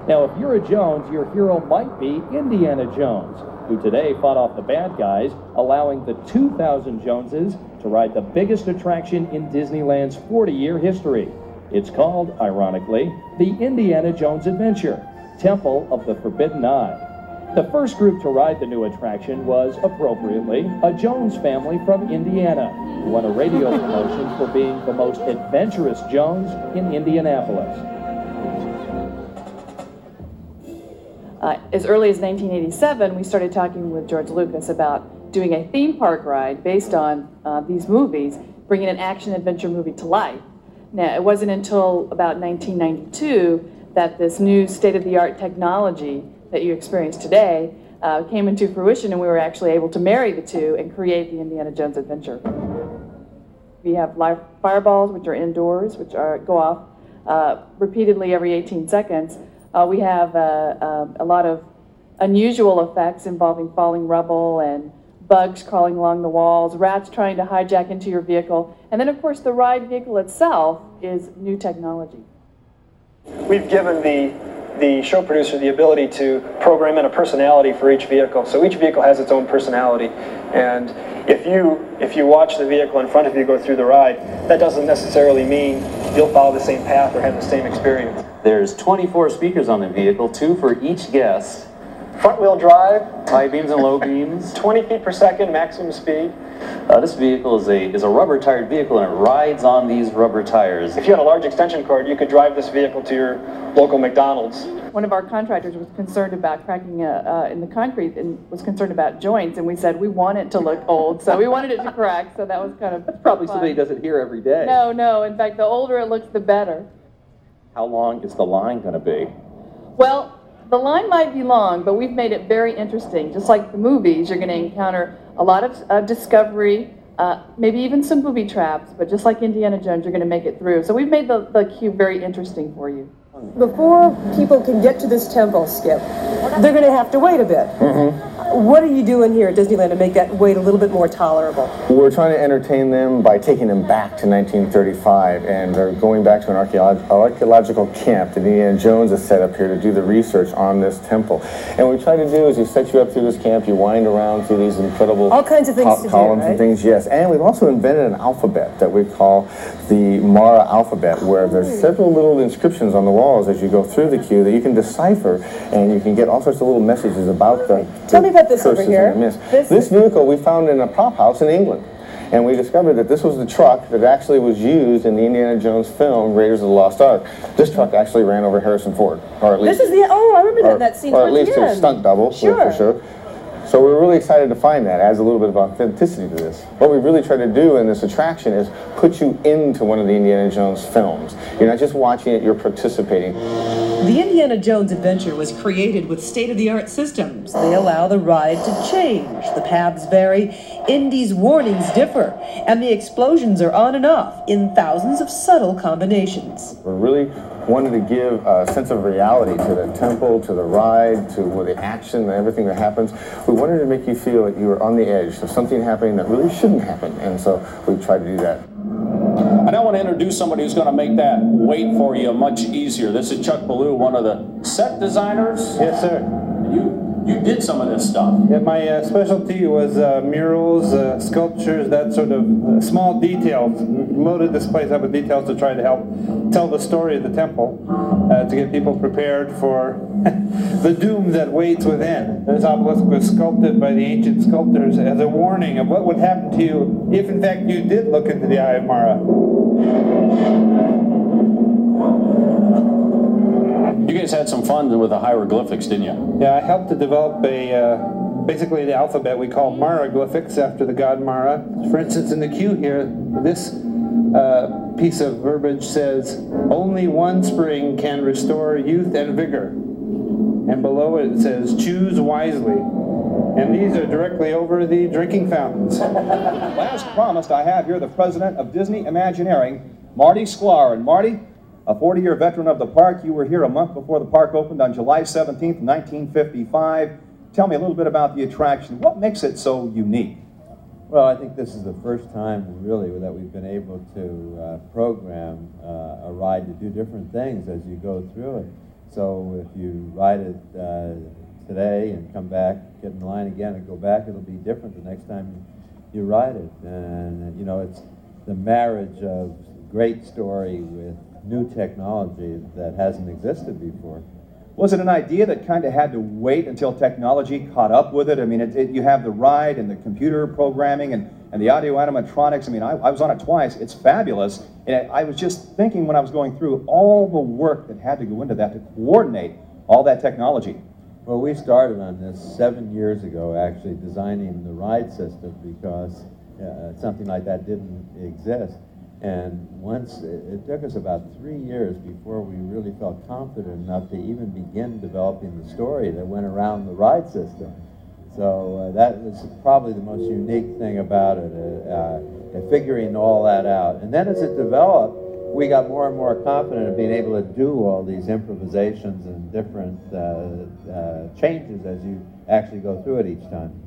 Now, if you're a Jones, your hero might be Indiana Jones, who today fought off the bad guys, allowing the 2,000 Joneses to ride the biggest attraction in Disneyland's 40 year history. It's called, ironically, the Indiana Jones Adventure Temple of the Forbidden Eye. The first group to ride the new attraction was, appropriately, a Jones family from Indiana, who won a radio promotion for being the most adventurous Jones in Indianapolis. Uh, as early as 1987, we started talking with George Lucas about doing a theme park ride based on uh, these movies, bringing an action adventure movie to life. Now, it wasn't until about 1992 that this new state of the art technology that you experience today uh, came into fruition, and we were actually able to marry the two and create the Indiana Jones Adventure. We have live fireballs, which are indoors, which are go off uh, repeatedly every 18 seconds. Uh, we have uh, um, a lot of unusual effects involving falling rubble and bugs crawling along the walls, rats trying to hijack into your vehicle, and then, of course, the ride vehicle itself is new technology. We've given the the show producer the ability to program in a personality for each vehicle. So each vehicle has its own personality, and if you if you watch the vehicle in front of you go through the ride, that doesn't necessarily mean you'll follow the same path or have the same experience. There's 24 speakers on the vehicle, two for each guest. Front wheel drive, high beams and low beams, 20 feet per second maximum speed. Uh, this vehicle is a is a rubber tired vehicle and it rides on these rubber tires. If you had a large extension cord, you could drive this vehicle to your local McDonald's. One of our contractors was concerned about cracking a, uh, in the concrete and was concerned about joints, and we said we want it to look old, so we wanted it to crack. So that was kind of Probably fun. somebody does it here every day. No, no. In fact, the older it looks, the better. How long is the line going to be? Well, the line might be long, but we've made it very interesting. Just like the movies, you're going to encounter a lot of discovery, uh, maybe even some booby traps, but just like Indiana Jones, you're going to make it through. So we've made the, the cube very interesting for you. Before people can get to this temple, Skip, they're going to have to wait a bit. Mm-hmm. What are you doing here at Disneyland to make that wait a little bit more tolerable? We're trying to entertain them by taking them back to 1935, and they're going back to an archaeological camp that Indiana Jones has set up here to do the research on this temple. And what we try to do is we set you up through this camp, you wind around through these incredible All kinds of things col- to do, columns right? and things. Yes, and we've also invented an alphabet that we call the Mara alphabet, where there's several little inscriptions on the walls as you go through the queue that you can decipher, and you can get all sorts of little messages about the. Tell the me about this over here. and the myths. This- This vehicle we found in a prop house in England. And we discovered that this was the truck that actually was used in the Indiana Jones film Raiders of the Lost Ark. This truck actually ran over Harrison Ford, or at least This is the oh, I remember or, that, that scene or at least a stunt double Sure. for sure. So we're really excited to find that adds a little bit of authenticity to this. What we really try to do in this attraction is put you into one of the Indiana Jones films. You're not just watching it; you're participating. The Indiana Jones Adventure was created with state-of-the-art systems. They allow the ride to change. The paths vary, Indy's warnings differ, and the explosions are on and off in thousands of subtle combinations. We're really wanted to give a sense of reality to the temple, to the ride, to the action, and everything that happens. We wanted to make you feel that you were on the edge of something happening that really shouldn't happen, and so we tried to do that. I now want to introduce somebody who's going to make that wait for you much easier. This is Chuck Ballew, one of the set designers. Yes, sir. You you did some of this stuff. Yeah, my uh, specialty was uh, murals, uh, sculptures, that sort of uh, small details. Loaded this place up with details to try to help tell the story of the temple, uh, to get people prepared for the doom that waits within. This obelisk was sculpted by the ancient sculptors as a warning of what would happen to you if, in fact, you did look into the eye of Mara. You guys had some fun with the hieroglyphics, didn't you? Yeah, I helped to develop a uh, basically the alphabet we call Maraglyphics after the god Mara. For instance, in the queue here, this uh, piece of verbiage says, "Only one spring can restore youth and vigor," and below it says, "Choose wisely." And these are directly over the drinking fountains. Last promised, I have here the president of Disney Imagineering, Marty Sklar. And Marty, A 40 year veteran of the park, you were here a month before the park opened on July 17th, 1955. Tell me a little bit about the attraction. What makes it so unique? Well, I think this is the first time, really, that we've been able to uh, program uh, a ride to do different things as you go through it. So if you ride it uh, today and come back, get in line again and go back, it'll be different the next time you ride it. And, you know, it's the marriage of great story with new technology that hasn't existed before. Was it an idea that kind of had to wait until technology caught up with it? I mean, it, it, you have the ride and the computer programming and, and the audio animatronics. I mean, I, I was on it twice. It's fabulous. And I was just thinking when I was going through all the work that had to go into that to coordinate all that technology. Well, we started on this seven years ago, actually, designing the ride system because uh, something like that didn't exist. And once, it, it, took us about three years before we really felt confident enough to even begin developing the story that went around the ride system. So uh, that was probably the most unique thing about it, uh, uh, figuring all that out. And then as it developed, we got more and more confident in being able to do all these improvisations and different uh, uh, changes as you actually go through it each time.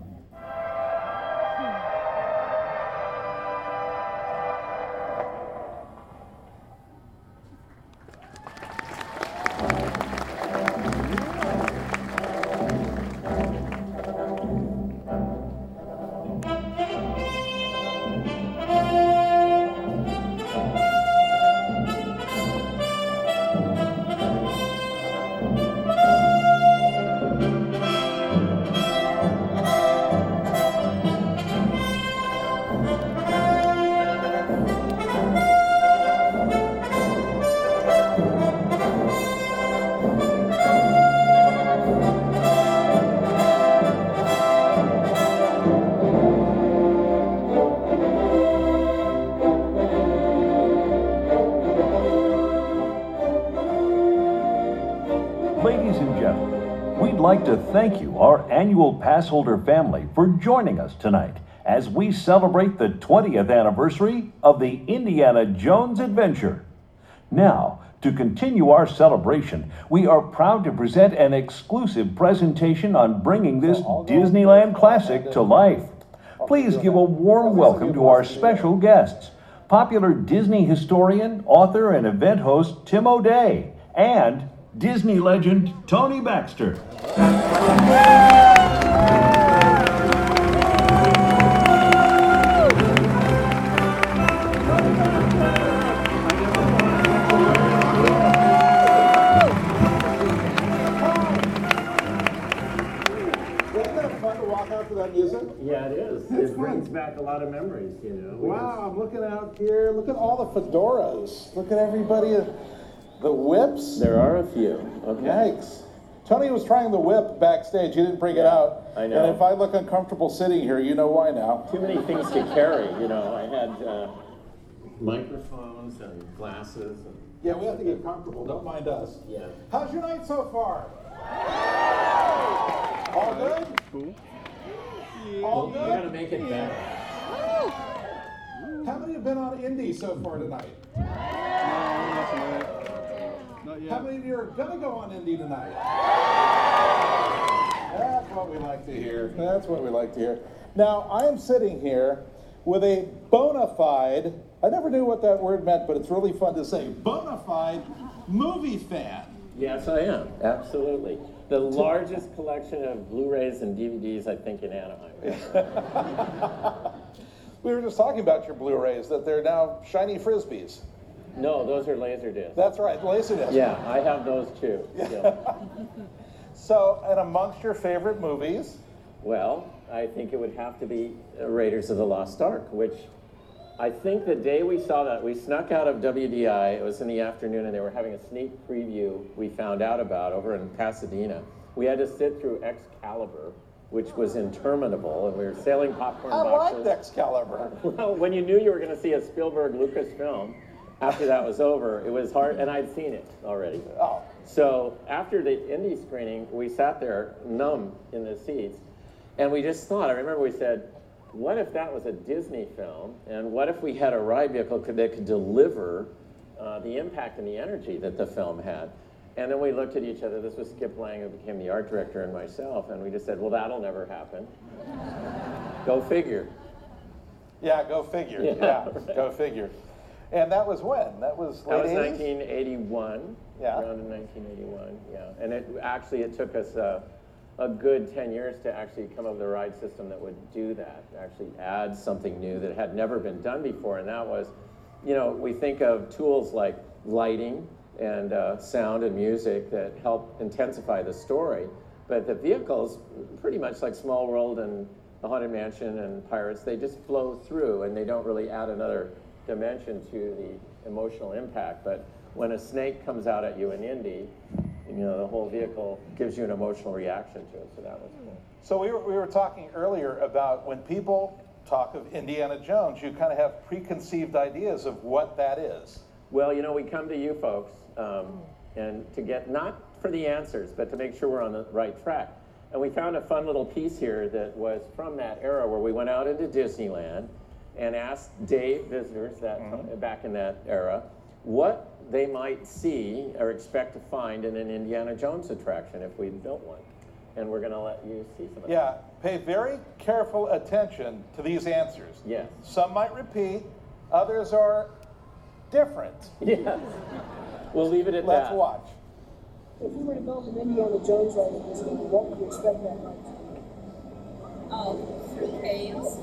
Holder family, for joining us tonight as we celebrate the 20th anniversary of the Indiana Jones Adventure. Now, to continue our celebration, we are proud to present an exclusive presentation on bringing this Disneyland classic to life. Please give a warm welcome to our special guests popular Disney historian, author, and event host Tim O'Day, and Disney legend Tony Baxter. Yeah, it is. It's it brings back a lot of memories, you know. wow, I'm looking out here. Look at all the fedoras. Look at everybody. The whips? There are a few. Okay. Yikes. Tony was trying the whip backstage. He didn't bring yeah, it out. I know. And if I look uncomfortable sitting here, you know why now. Too many things to carry. You know, I had uh, microphones and glasses. And yeah, we have to get comfortable. Don't mind us. Yeah. How's your night so far? All good? Cool. All good? You gotta make it better. How many have been on Indy so far tonight? Not yet. How many of you are going to go on Indy tonight? That's what we like to hear. That's what we like to hear. Now, I am sitting here with a bona fide, I never knew what that word meant, but it's really fun to say, bona fide movie fan. Yes, I am. Absolutely. The largest collection of Blu-rays and DVDs, I think, in Anaheim. we were just talking about your Blu-rays, that they're now shiny Frisbees. No, those are laser discs. That's right, laser discs. Yeah, I have those too. Yeah. so, and amongst your favorite movies? Well, I think it would have to be Raiders of the Lost Ark, which I think the day we saw that, we snuck out of WDI. It was in the afternoon, and they were having a sneak preview we found out about over in Pasadena. We had to sit through Excalibur, which was interminable, and we were sailing popcorn I boxes. I liked Excalibur. well, when you knew you were going to see a Spielberg Lucas film, after that was over, it was hard, and I'd seen it already. Oh. So after the Indy screening, we sat there numb in the seats, and we just thought. I remember we said, "What if that was a Disney film? And what if we had a ride vehicle that could deliver uh, the impact and the energy that the film had. And then we looked at each other. This was Skip Lange, who became the art director, and myself, and we just said, well, that'll never happen. Go figure. Yeah, go figure. Yeah, Yeah, right. go figure. And that was when? That was That was 80s? 1981. Yeah. Around in 1981, yeah. And it actually it took us a, a good 10 years to actually come up with a ride system that would do that, actually add something new that had never been done before. And that was, you know, we think of tools like lighting and uh, sound and music that help intensify the story. But the vehicles, pretty much like Small World and The Haunted Mansion and Pirates, they just flow through and they don't really add another dimension to the emotional impact. But when a snake comes out at you in Indy, you know, the whole vehicle gives you an emotional reaction to it. So that was cool. So we were, we were talking earlier about when people talk of Indiana Jones, you kind of have preconceived ideas of what that is. Well, you know, we come to you folks um, and to get not for the answers, but to make sure we're on the right track. And we found a fun little piece here that was from that era where we went out into Disneyland and asked day visitors that back in that era what they might see or expect to find in an Indiana Jones attraction if we built one. And we're going to let you see some of that. Yeah, pay very careful attention to these answers. Yes. Some might repeat, others are different. Yes. We'll leave it at that. Let's watch. If you were to build an Indiana Jones ride at Disney, what would you expect that ride to Oh, through caves,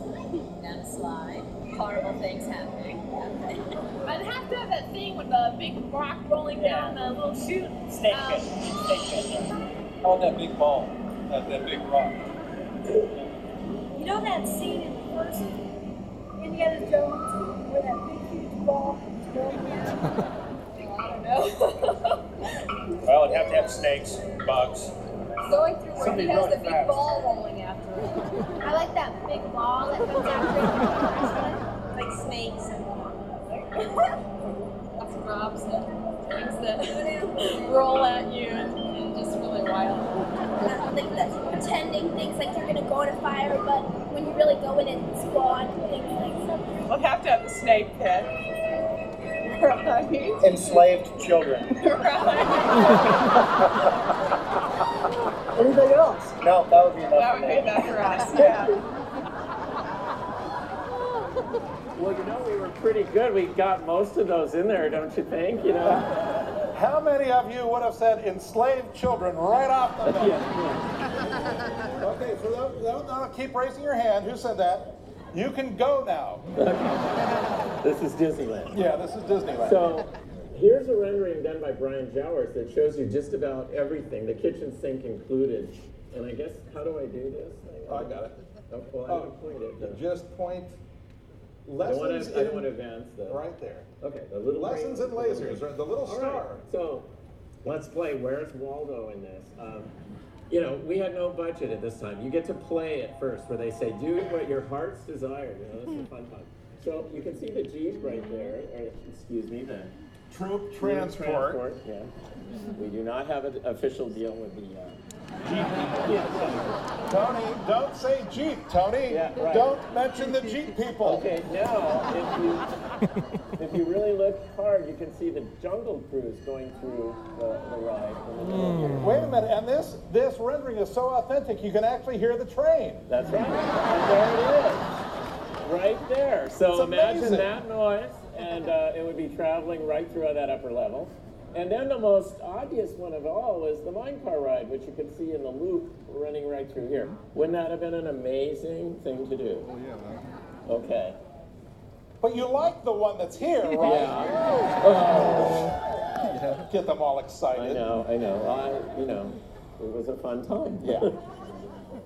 down a slide, horrible things happening. I'd have to have that thing with the big rock rolling down the little chute. Snake Um, pit. Snake pit. How about that big ball? That, that big rock? You know that scene in the first Indiana Jones where that big huge ball is rolling down? I don't know. Well, it'd have to have snakes, bugs. Going through where Something he has the big fast. ball rolling after him. I like that big ball that comes after you. Like snakes and Lots of drops and things that roll at you and, and just really wild. like the pretending things like you're gonna go in a fire, but when you really go in and spawn things like something. I'd have to have the snake pit. Right? Enslaved children. Anything else? No, that would be enough. That would be enough for us, yeah. Well, you know, we were pretty good. We got most of those in there, don't you think? You know? How many of you would have said enslaved children right off the bat? Okay, so no, no, no, keep raising your hand. Who said that? You can go now. This is Disneyland. Yeah, this is Disneyland. So here's a rendering done by Brian Jowers that shows you just about everything, the kitchen sink included. And I guess, how do I do this? Oh, I got it. Oh, well, I haven't pointed. though. Just point I don't wanna- lessons I don't want to advance the. Right there. Okay, the little Lessons in lasers, right, the little All right, star. So let's play Where's Waldo in this? Um, you know, we had no budget at this time. You get to play at first where they say, do what your heart's desire. You know, this is a fun time. So you can see the Jeep right there, or excuse me, the Troop transport. Yeah. We do not have an official deal with the uh, Tony, don't say Jeep, Tony. Yeah, right. Don't mention the Jeep people. Okay, now if you if you really look hard, you can see the Jungle Cruise going through the, the ride. in the middle here. Wait a minute, and this this rendering is so authentic you can actually hear the train. That's right. And there it is. Right there. So It's imagine amazing. that noise, and uh, it would be traveling right through that upper level. And then the most obvious one of all was the mine car ride, which you can see in the loop running right through here. Wouldn't that have been an amazing thing to do? Oh, yeah. Okay. But you like the one that's here, right? Yeah. Get them all excited. I know, I know. I, you know, it was a fun time. Yeah.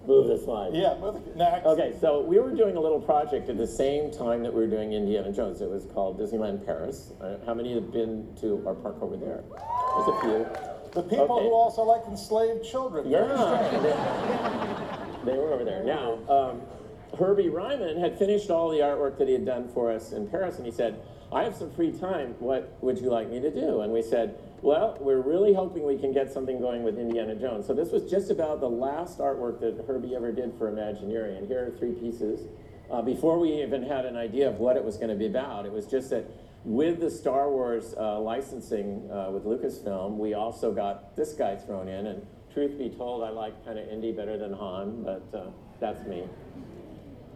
Move the slide. Yeah, move it next. Okay, so we were doing a little project at the same time that we were doing Indiana Jones. It was called Disneyland Paris. Uh, how many have been to our park over there? There's a few. The people Okay. who also like enslaved children. Yeah, they, they were over there. Now, um, Herbie Ryman had finished all the artwork that he had done for us in Paris, and he said, I have some free time. What would you like me to do? And we said, Well, we're really hoping we can get something going with Indiana Jones. So this was just about the last artwork that Herbie ever did for Imagineering. And here are three pieces. Uh, before we even had an idea of what it was going to be about, it was just that with the Star Wars uh, licensing uh, with Lucasfilm, we also got this guy thrown in. And truth be told, I like kind of Indy better than Han, but uh, that's me.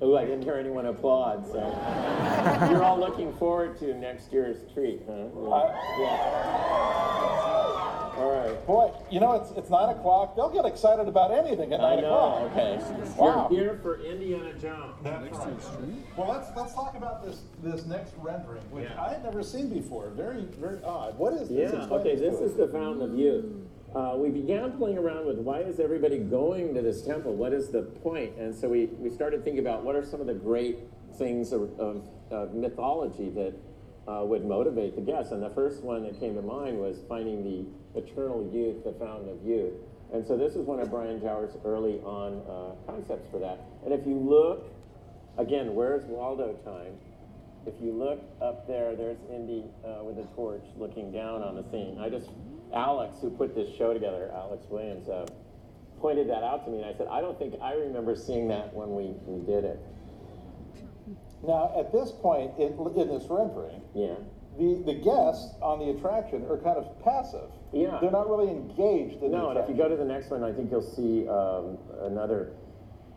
Oh, I didn't hear anyone applaud. So you're all looking forward to next year's treat, huh? Yeah. All right. Boy, you know, it's, it's 9 o'clock. They'll get excited about anything at 9 I know. o'clock. Okay. Wow. You're here for Indiana Jones. That's right. Well, let's let's talk about this this next rendering, which Yeah. I had never seen before. Very very odd. What is this? Yeah, okay, this us. is the Fountain of Youth. Uh, we began playing around with why is everybody going to this temple? What is the point? And so we, we started thinking about what are some of the great things of, of, of mythology that uh, would motivate the guests. And the first one that came to mind was finding the eternal youth, the fountain of youth. And so this is one of Brian Jowers' early on uh, concepts for that. And if you look, again, where's Waldo time? If you look up there, there's Indy uh, with a torch looking down on the scene. I just, Alex, who put this show together, Alex Williams, uh, pointed that out to me, and I said, I don't think I remember seeing that when we, we did it. Now, at this point in, in this rendering, Yeah. the, the guests on the attraction are kind of passive. Yeah. They're not really engaged in No, and if you go to the next one, I think you'll see um, another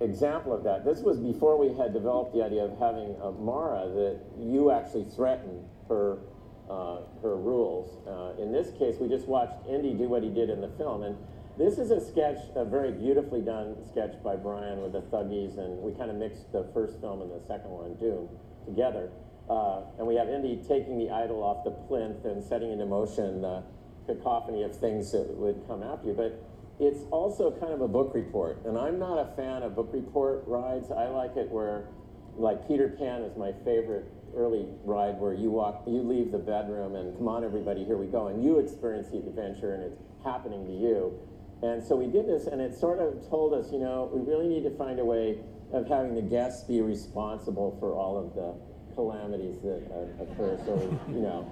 example of that. This was before we had developed the idea of having a Mara that you actually threaten her uh, her rules. Uh, in this case, we just watched Indy do what he did in the film, and this is a sketch, a very beautifully done sketch by Brian with the Thuggees, and we kind of mixed the first film and the second one, Doom, together. Uh, and we have Indy taking the idol off the plinth and setting into motion the cacophony of things that would come after you. But it's also kind of a book report, and I'm not a fan of book report rides. I like it where, like Peter Pan is my favorite early ride, where you walk, you leave the bedroom, and come on, everybody, here we go, and you experience the adventure, and it's happening to you. And so we did this, and it sort of told us, you know, we really need to find a way of having the guests be responsible for all of the calamities that uh, occur. So, you know.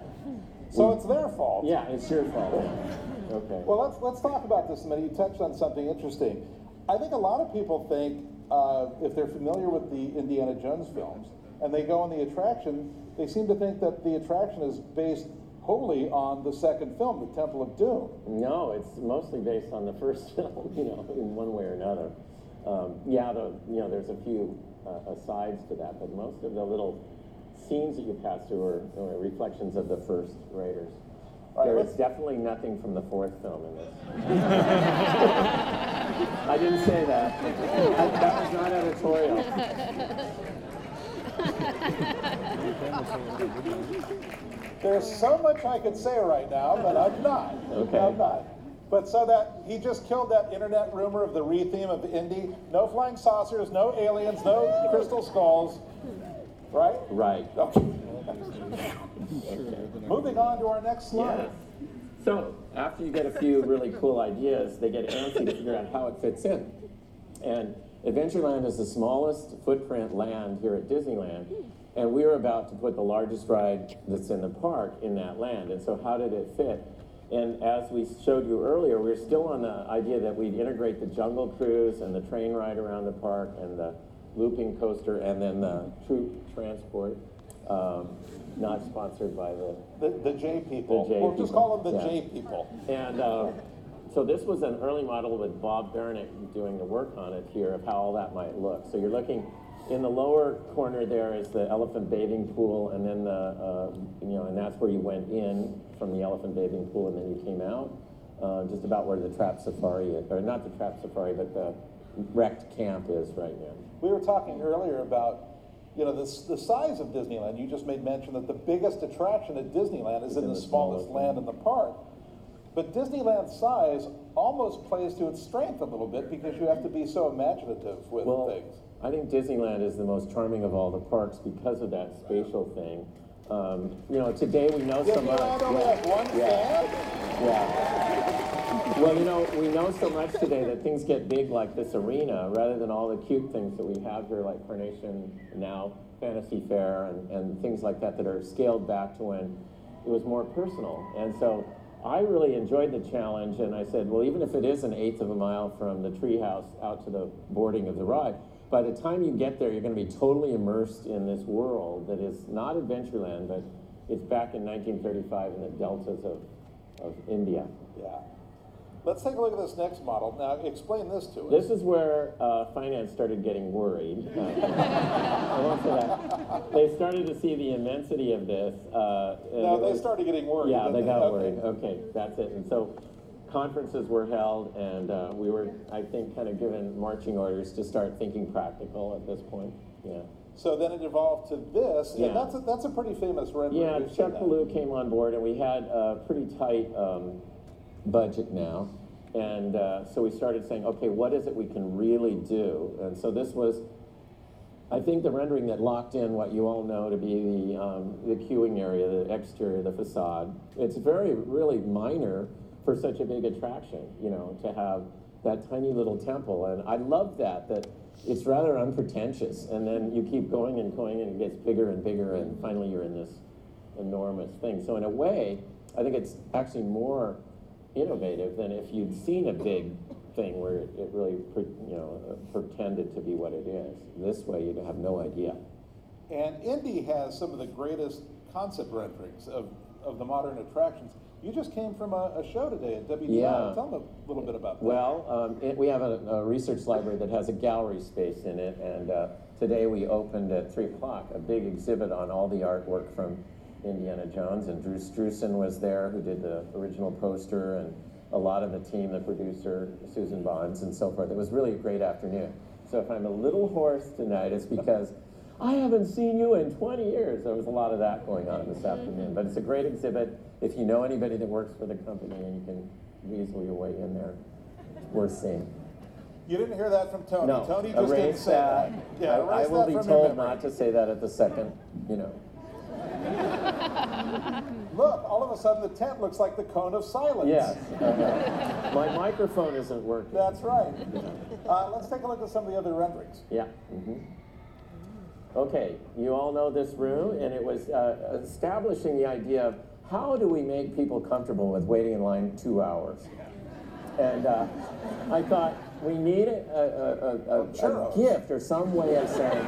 So we- it's their fault. Yeah, it's your fault. Okay. Well, let's let's talk about this a minute. You touched on something interesting. I think a lot of people think uh, if they're familiar with the Indiana Jones films and they go on the attraction, they seem to think that the attraction is based wholly on the second film, the Temple of Doom. No, it's mostly based on the first film, you know, in one way or another. Um, yeah, the, you know, there's a few uh, asides to that, but most of the little scenes that you pass through are, are reflections of the first Raiders. there is definitely nothing from the fourth film in this. I didn't say that. That, that was not editorial. There's so much I could say right now, but I'm not. Okay. I'm not. But so that he just killed that internet rumor of the re-theme of Indy. No flying saucers, no aliens, no crystal skulls. Right? Right. Okay. Moving on to our next slide. So after you get a few really cool ideas, they get antsy to figure out how it fits in. And Adventureland is the smallest footprint land here at Disneyland, and we were about to put the largest ride that's in the park in that land. And so how did it fit? And as we showed you earlier, we're still on the idea that we'd integrate the jungle cruise and the train ride around the park and the looping coaster and then the troop transport. Um, not sponsored by the The, the J people. The J we'll just call them the Yeah. J people. And uh, so this was an early model with Bob Bernick doing the work on it here of how all that might look. So you're looking in the lower corner there is the elephant bathing pool, and then the uh, you know, and that's where you went in from the elephant bathing pool, and then you came out uh, just about where the trap safari is, or not the trap safari, but the wrecked camp is right now. We were talking earlier about, you know, this, the size of Disneyland. You just made mention that the biggest attraction at Disneyland is in the smallest land in the park. But Disneyland's size almost plays to its strength a little bit because you have to be so imaginative with Well, things. I think Disneyland is the most charming of all the parks because of that spatial thing. Um, you know, today we know so much. Yeah. Yeah. fan? Yeah. Well, you know, we know so much today that things get big like this arena rather than all the cute things that we have here, like Carnation now, Fantasy Faire, and, and things like that that are scaled back to when it was more personal. And so I really enjoyed the challenge, and I said, well, even if it is an eighth of a mile from the treehouse out to the boarding of the ride, by the time you get there, you're going to be totally immersed in this world that is not Adventureland, but it's back in 1935 in the deltas of, of India. Yeah. Let's take a look at this next model. Now, explain this to us. This is where uh, finance started getting worried. Uh, I won't say that. They started to see the immensity of this. Uh, and No, they was- started getting worried. Yeah, they got Okay. worried. Okay, that's it. And so conferences were held, and uh, we were, I think, kind of given marching orders to start thinking practical at this point. Yeah. So then it evolved to this, Yeah. and that's a, that's a pretty famous rendering. Yeah, Chuck. Ballew came on board, and we had a pretty tight um, budget now. And uh, so we started saying, okay, what is it we can really do? And so this was, I think, the rendering that locked in what you all know to be the, um, the queuing area, the exterior, the facade. It's very, really minor for such a big attraction, you know, to have that tiny little temple. And I love that, that it's rather unpretentious. And then you keep going and going, and it gets bigger and bigger, and finally you're in this enormous thing. So in a way, I think it's actually more innovative than if you'd seen a big thing where it, it really, pre- you know, uh, pretended to be what it is. This way, you'd have no idea. And Indy has some of the greatest concept renderings of, of the modern attractions. You just came from a, a show today at WDI. Yeah. Tell them a little bit about that. Well, um, it, we have a, a research library that has a gallery space in it, and uh, today we opened at three o'clock a big exhibit on all the artwork from Indiana Jones, and Drew Struzan was there, who did the original poster, and a lot of the team, the producer Susan Bonds, and so forth. It was really a great afternoon. So if I'm a little hoarse tonight, it's because I haven't seen you in 20 years. There was a lot of that going on this afternoon, mm-hmm. but it's a great exhibit. If you know anybody that works for the company, and you can weasel your way in there, it's worth seeing. You didn't hear that from Tony. No, Tony just didn't say that. that. Yeah, I, I will that be told not to say that at the second, you know. Look, all of a sudden the tent looks like the cone of silence. Yes. uh, my microphone isn't working. That's right. Uh, let's take a look at some of the other renderings. Yeah. hmm Okay, you all know this room, and it was uh, establishing the idea of how do we make people comfortable with waiting in line two hours? And uh, I thought we need a, a, a, a, a gift or some way of saying,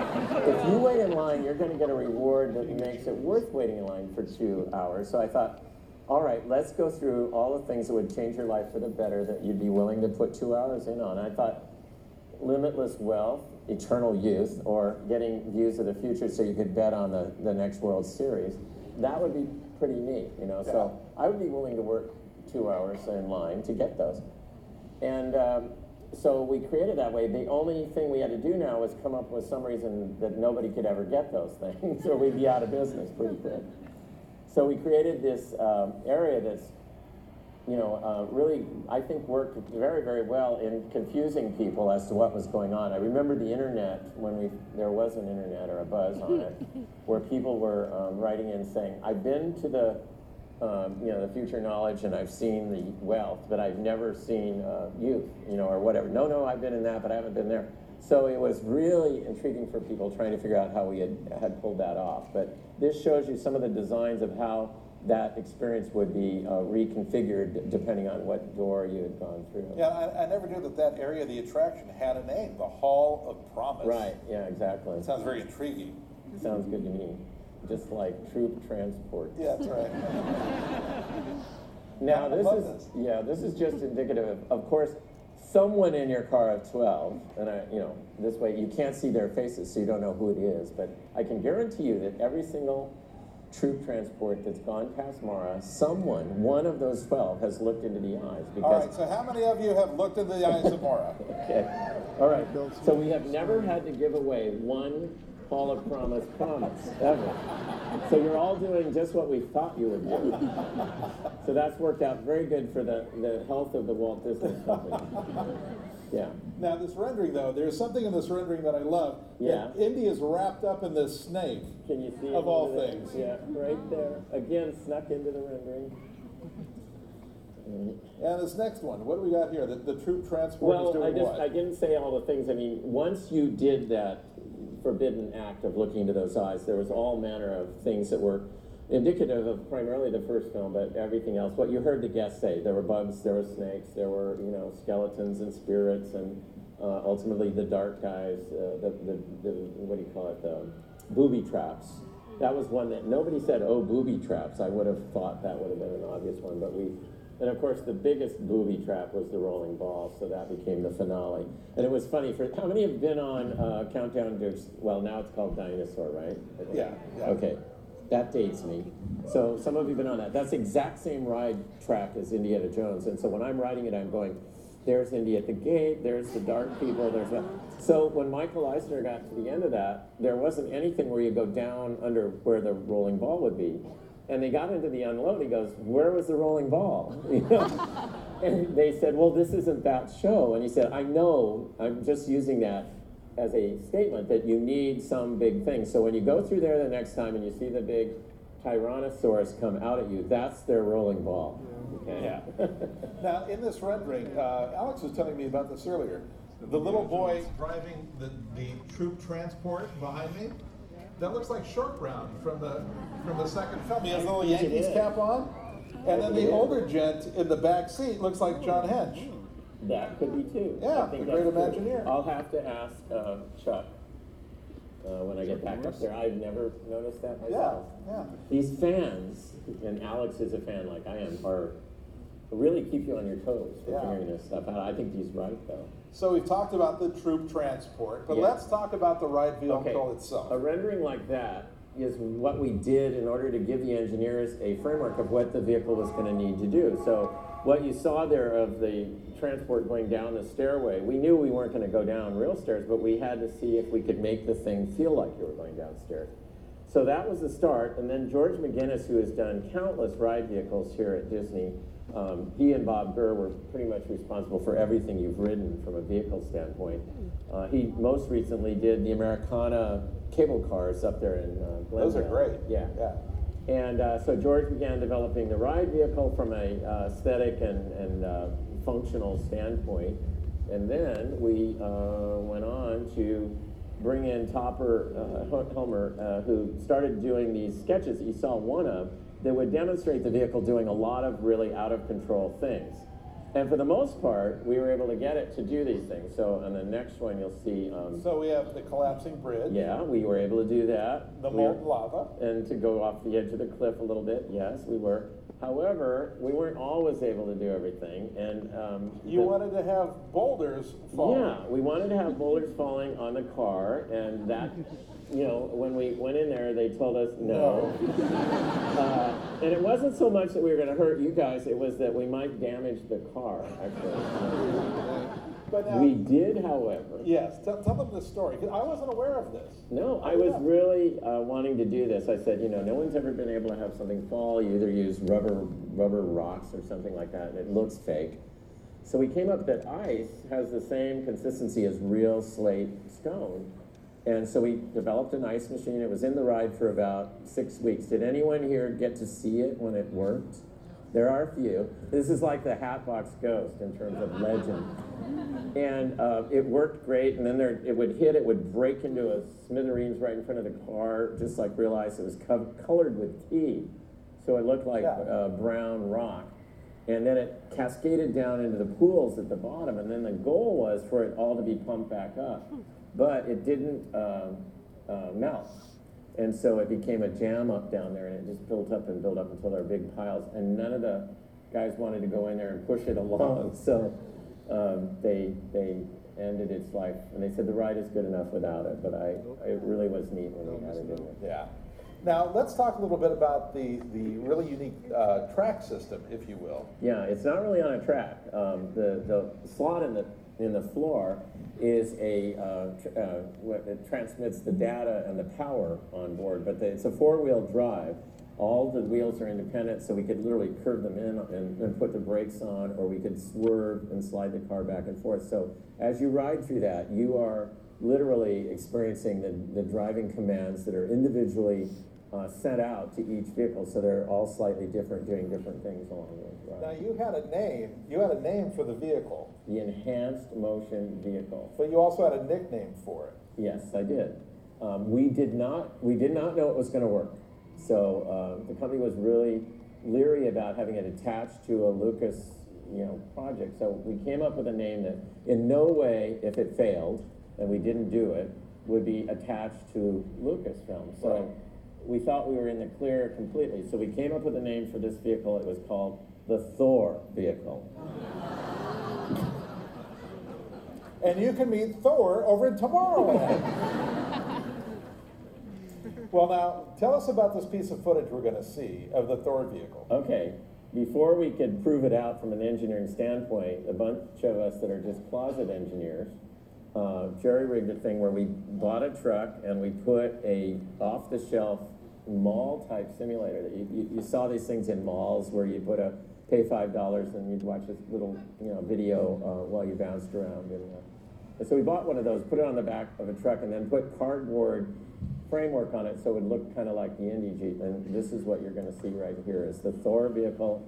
if you wait in line, you're going to get a reward that makes it worth waiting in line for two hours. So I thought, all right, let's go through all the things that would change your life for the better that you'd be willing to put two hours in on. I thought, limitless wealth, eternal youth, or getting views of the future so you could bet on the, the next World Series, that would be pretty neat, you know. So I would be willing to work two hours in line to get those. And um, so we created that way. The only thing we had to do now was come up with some reason that nobody could ever get those things, or we'd be out of business pretty quick. So we created this um, area that's you know, uh, really, I think worked very, very well in confusing people as to what was going on. I remember the internet when we there was an internet or a buzz on it, where people were um, writing in saying, "I've been to the, um, you know, the future knowledge and I've seen the wealth, but I've never seen uh, youth, you know, or whatever." No, no, I've been in that, but I haven't been there. So it was really intriguing for people trying to figure out how we had, had pulled that off. But this shows you some of the designs of how that experience would be uh, reconfigured depending on what door you had gone through. Yeah, I, I never knew that that area of the attraction had a name, the Hall of Promise. Right, yeah, exactly. Sounds very intriguing. Sounds good to me. Just like troop transport. Yeah, that's right. Now, I this love is, yeah, this is just indicative of, of course, someone in your car of 12, and I, you know, this way you can't see their faces, so you don't know who it is, but I can guarantee you that every single troop transport that's gone past Mara, someone, one of those 12, has looked into the eyes because All right, so how many of you have looked into the eyes of Mara? Okay. All right. So we have never had to give away one Of Promise promise, ever. So you're all doing just what we thought you would do. So that's worked out very good for the, the health of the Walt Disney Company. Yeah. Now, this rendering, though, there's something in this rendering that I love. Yeah. Indy is wrapped up in this snake. Can you see Of all there? things. Yeah, right there. Again, snuck into the rendering. And this next one, what do we got here? The, the troop transport is doing I just what? I didn't say all the things. I mean, once you did that forbidden act of looking into those eyes, there was all manner of things that were indicative of primarily the first film, but everything else. What you heard the guests say, there were bugs, there were snakes, there were you know skeletons and spirits, and uh, ultimately the dark guys, uh, the, the the what do you call it, the booby traps. that was one that nobody said, oh, booby traps. I would have thought that would have been an obvious one, but we, and of course, the biggest booby trap was the rolling ball, so that became the finale. And it was funny for how many have been on uh, Countdown to well, now it's called Dinosaur, right? Yeah, yeah. Okay, that dates me. So some of you have been on that. That's the exact same ride track as Indiana Jones, and so when I'm riding it, I'm going. There's Indy at the gate. There's the dark people. There's that. So when Michael Eisner got to the end of that, there wasn't anything where you go down under where the rolling ball would be. And they got into the unload. He goes, "Where was the rolling ball?" You know? and they said, "Well, this isn't that show." And he said, "I know. I'm just using that as a statement that you need some big thing. So when you go through there the next time and you see the big Tyrannosaurus come out at you, that's their rolling ball." Okay? Yeah. now, in this rendering, uh, Alex was telling me about this earlier. The little boy driving the, the troop transport behind me, that looks like Short Round from the from the second film. He has a little I think Yankees cap on, and then the older gent in the back seat looks like John Hench. That could be too. Yeah, I think the great that's true. Imagineer. I'll have to ask uh, Chuck uh, when I get back up there. I've never noticed that myself. Yeah, These fans, and Alex is a fan like I am, are really keep you on your toes for Yeah. figuring this stuff out. I think he's right though. So we've talked about the troop transport, but Yeah. let's talk about the ride vehicle Okay. itself. A rendering like that is what we did in order to give the engineers a framework of what the vehicle was going to need to do. So what you saw there of the transport going down the stairway, we knew we weren't going to go down real stairs, but we had to see if we could make the thing feel like you were going downstairs. So that was the start, and then George McGinnis, who has done countless ride vehicles here at Disney, um, he and Bob Gurr were pretty much responsible for everything you've ridden from a vehicle standpoint. Uh, he most recently did the Americana cable cars up there in uh, Glendale. Those are great. Yeah. Yeah. And uh, so George began developing the ride vehicle from a uh, aesthetic and, and uh, functional standpoint. And then we uh, went on to bring in Topper uh, Helmer, uh, who started doing these sketches that you saw one of that would demonstrate the vehicle doing a lot of really out of control things. And for the most part, we were able to get it to do these things. So on the next one, you'll see. Um, So we have the collapsing bridge. yeah, we were able to do that. The We molten lava. and to go off the edge of the cliff a little bit. Yes, we were. However, we weren't always able to do everything, and um, You the- wanted to have boulders fall. yeah, we wanted to have boulders falling on the car, and that, you know, when we went in there, they told us no. uh, and it wasn't so much that we were going to hurt you guys; it was that we might damage the car. Actually, But now, we did, however. yes, tell, tell them the story. 'cause I wasn't aware of this. No, I was really uh, wanting to do this. I said, you know, no one's ever been able to have something fall. You either use rubber rubber rocks or something like that, and it looks fake. So we came up that ice has the same consistency as real slate stone. And so we developed an ice machine. It was in the ride for about six weeks. Did anyone here get to see it when it worked? There are a few. This is like the Hatbox Ghost in terms of legend. And uh, it worked great. And then there, it would hit, it would break into a smithereens right in front of the car, just like real ice. It was co- colored with tea. So it looked like uh, brown rock. And then it cascaded down into the pools at the bottom. And then the goal was for it all to be pumped back up. But it didn't um, uh, melt. And so it became a jam up down there, and it just built up and built up until there were big piles. And none of the guys wanted to go in there and push it along, so um, they they ended its life. And they said the ride is good enough without it. But I, it really was neat when we had it in there. Yeah. Now let's talk a little bit about the the really unique uh, track system, if you will. Yeah, it's not really on a track. Um, the the slot in the in the floor is a uh, uh, it transmits the data and the power on board, but the, it's a four wheel drive. All the wheels are independent, so we could literally curve them in and, and put the brakes on, or we could swerve and slide the car back and forth. So as you ride through that, you are literally experiencing the, the driving commands that are individually uh, sent out to each vehicle, so they're all slightly different, doing different things along the ride. Now you had a name. You had a name for the vehicle, The enhanced motion vehicle. but you also had a nickname for it. Yes, I did. Um, we did not. We did not know it was going to work. So uh, the company was really leery about having it attached to a Lucas, you know, project. So we came up with a name that, in no way, if it failed and we didn't do it, would be attached to Lucasfilm. So we thought we were in the clear completely. So we came up with a name for this vehicle. It was called the Thor vehicle. And you can meet Thor over in Tomorrowland. well, now, tell us about this piece of footage we're going to see of the Thor vehicle. Okay, before we could prove it out from an engineering standpoint, a bunch of us that are just closet engineers uh, jerry rigged a thing where we bought a truck and we put a off the shelf mall type simulator. That you, you, you saw these things in malls where you put a pay five dollars and you'd watch this little you know video uh, while you bounced around. And, uh, and so we bought one of those, put it on the back of a truck, and then put cardboard framework on it so it would look kind of like the Indy Jeep. And this is what you're going to see right here is the Thor vehicle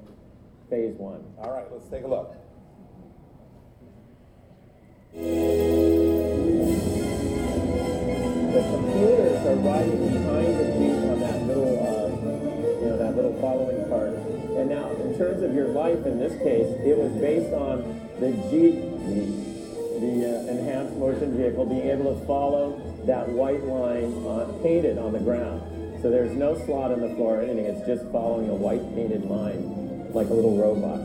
phase one. All right, let's take a look. The computers are riding behind you know, that little following part. And now, in terms of your life, in this case, it was based on the Jeep, the, the uh, enhanced motion vehicle, being able to follow that white line painted on the ground. So there's no slot in the floor or anything. It's just following a white painted line, like a little robot.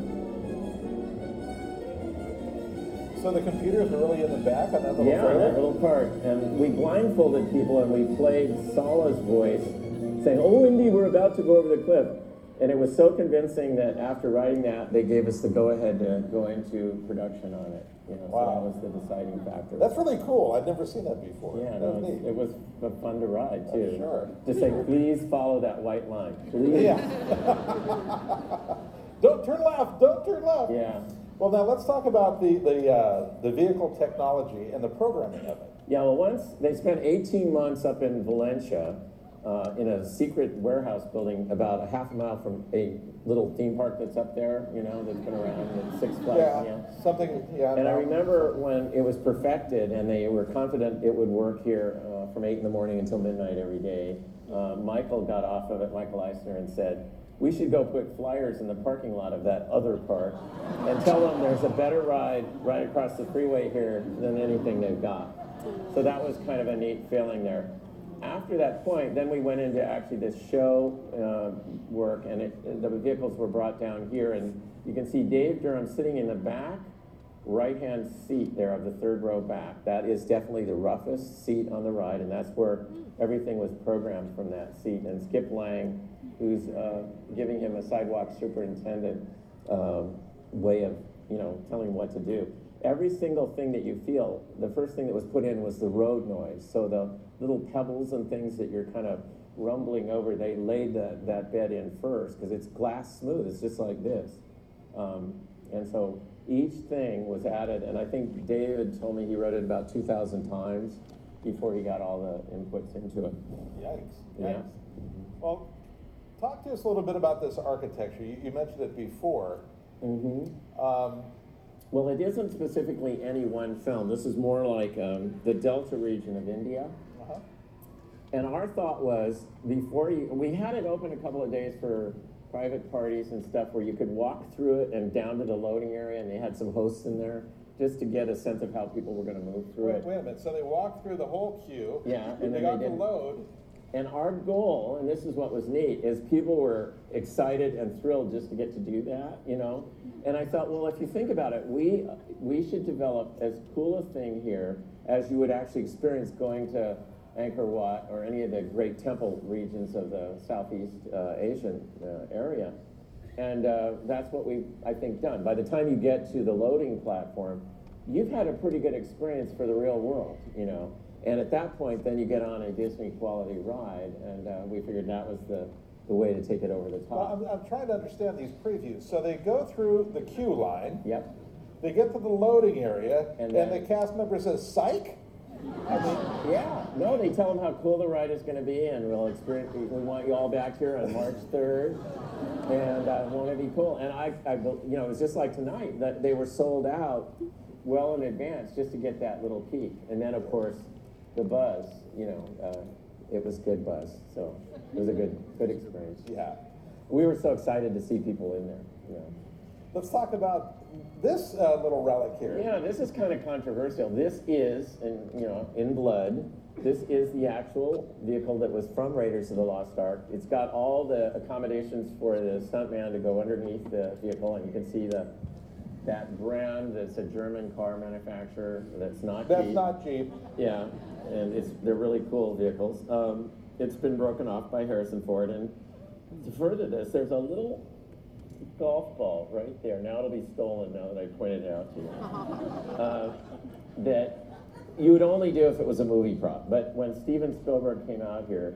So the computers are really in the back on that little yeah, that little part. And we blindfolded people and we played Sallah's voice saying, Oh, Indy, we're about to go over the cliff. And it was so convincing that after writing that, they gave us the go ahead to go into production on it. You know, Wow. So that was the deciding factor. That's really cool. I've never seen that before. yeah, That no, was neat. it was fun to ride too. sure. Just say, please follow that white line. Please. Yeah. don't turn left. Don't turn left. Yeah. Well, now let's talk about the the uh, the vehicle technology and the programming of it. Yeah, well, once they spent 18 months up in Valencia uh, in a secret warehouse building about a half a mile from a little theme park that's up there, you know, that's been around, it's Six Flags. Yeah, yeah. something. Yeah. And I remember when it was perfected and they were confident it would work here uh, from 8 in the morning until midnight every day, uh, Michael got off of it, Michael Eisner, and said, we should go put flyers in the parking lot of that other park and tell them there's a better ride right across the freeway here than anything they've got. So that was kind of a neat feeling there. After that point, then we went into actually this show uh, work, and it, the vehicles were brought down here, and you can see Dave Durham sitting in the back right-hand seat there of the third row back. That is definitely the roughest seat on the ride, and that's where everything was programmed from that seat. And Skip Lange, who's uh, giving him a sidewalk superintendent um, way of, you know, telling him what to do. Every single thing that you feel, the first thing that was put in was the road noise. So the little pebbles and things that you're kind of rumbling over, they laid that, that bed in first because it's glass smooth. It's just like this. Um, and so each thing was added, and I think David told me he wrote it about 2,000 times before he got all the inputs into it. Yikes. Yeah. Yikes. Well, talk to us a little bit about this architecture. You, you mentioned it before. Mm-hmm. Um, Well, it isn't specifically any one film. This is more like um, the Delta region of India. Uh-huh. And our thought was before you, we had it open a couple of days for private parties and stuff where you could walk through it and down to the loading area, and they had some hosts in there just to get a sense of how people were going to move through wait, it. wait a minute. So they walked through the whole queue. Yeah, and they got they the load. And our goal, and this is what was neat, is people were excited and thrilled just to get to do that, you know. And I thought, well, if you think about it, we we should develop as cool a thing here as you would actually experience going to Angkor Wat or any of the great temple regions of the Southeast uh, Asian uh, area. And uh, that's what we've, I think, done. By the time you get to the loading platform, you've had a pretty good experience for the real world, you know. And at that point, then you get on a Disney quality ride, and uh, we figured that was the, the way to take it over the Well, top. I'm, I'm trying to understand these previews. So they go through the queue line. Yep. They get to the loading area, And and, then- the cast member says, "Psych." I mean, yeah. No, they tell them how cool the ride is going to be, and we'll experience. We we want you all back here on March third, and uh, won't it be cool? And I, I, bel- you know, it was just like tonight that they were sold out well in advance just to get that little peek, and then of course, the buzz. You know, uh, it was good buzz, so it was a good, good experience. Yeah. We were so excited to see people in there. You know. Let's talk about this uh, little relic here. Yeah, this is kind of controversial. This is, in, you know, in blood, This is the actual vehicle that was from Raiders of the Lost Ark. It's got all the accommodations for the stuntman to go underneath the vehicle, and you can see the that brand that's a German car manufacturer that's not cheap. That's Jeep. not Jeep. Yeah, and it's they're really cool vehicles. Um, it's been broken off by Harrison Ford, and to further this, there's a little golf ball right there. Now it'll be stolen. Now that I pointed it out to you, uh, that you would only do if it was a movie prop. But when Steven Spielberg came out here,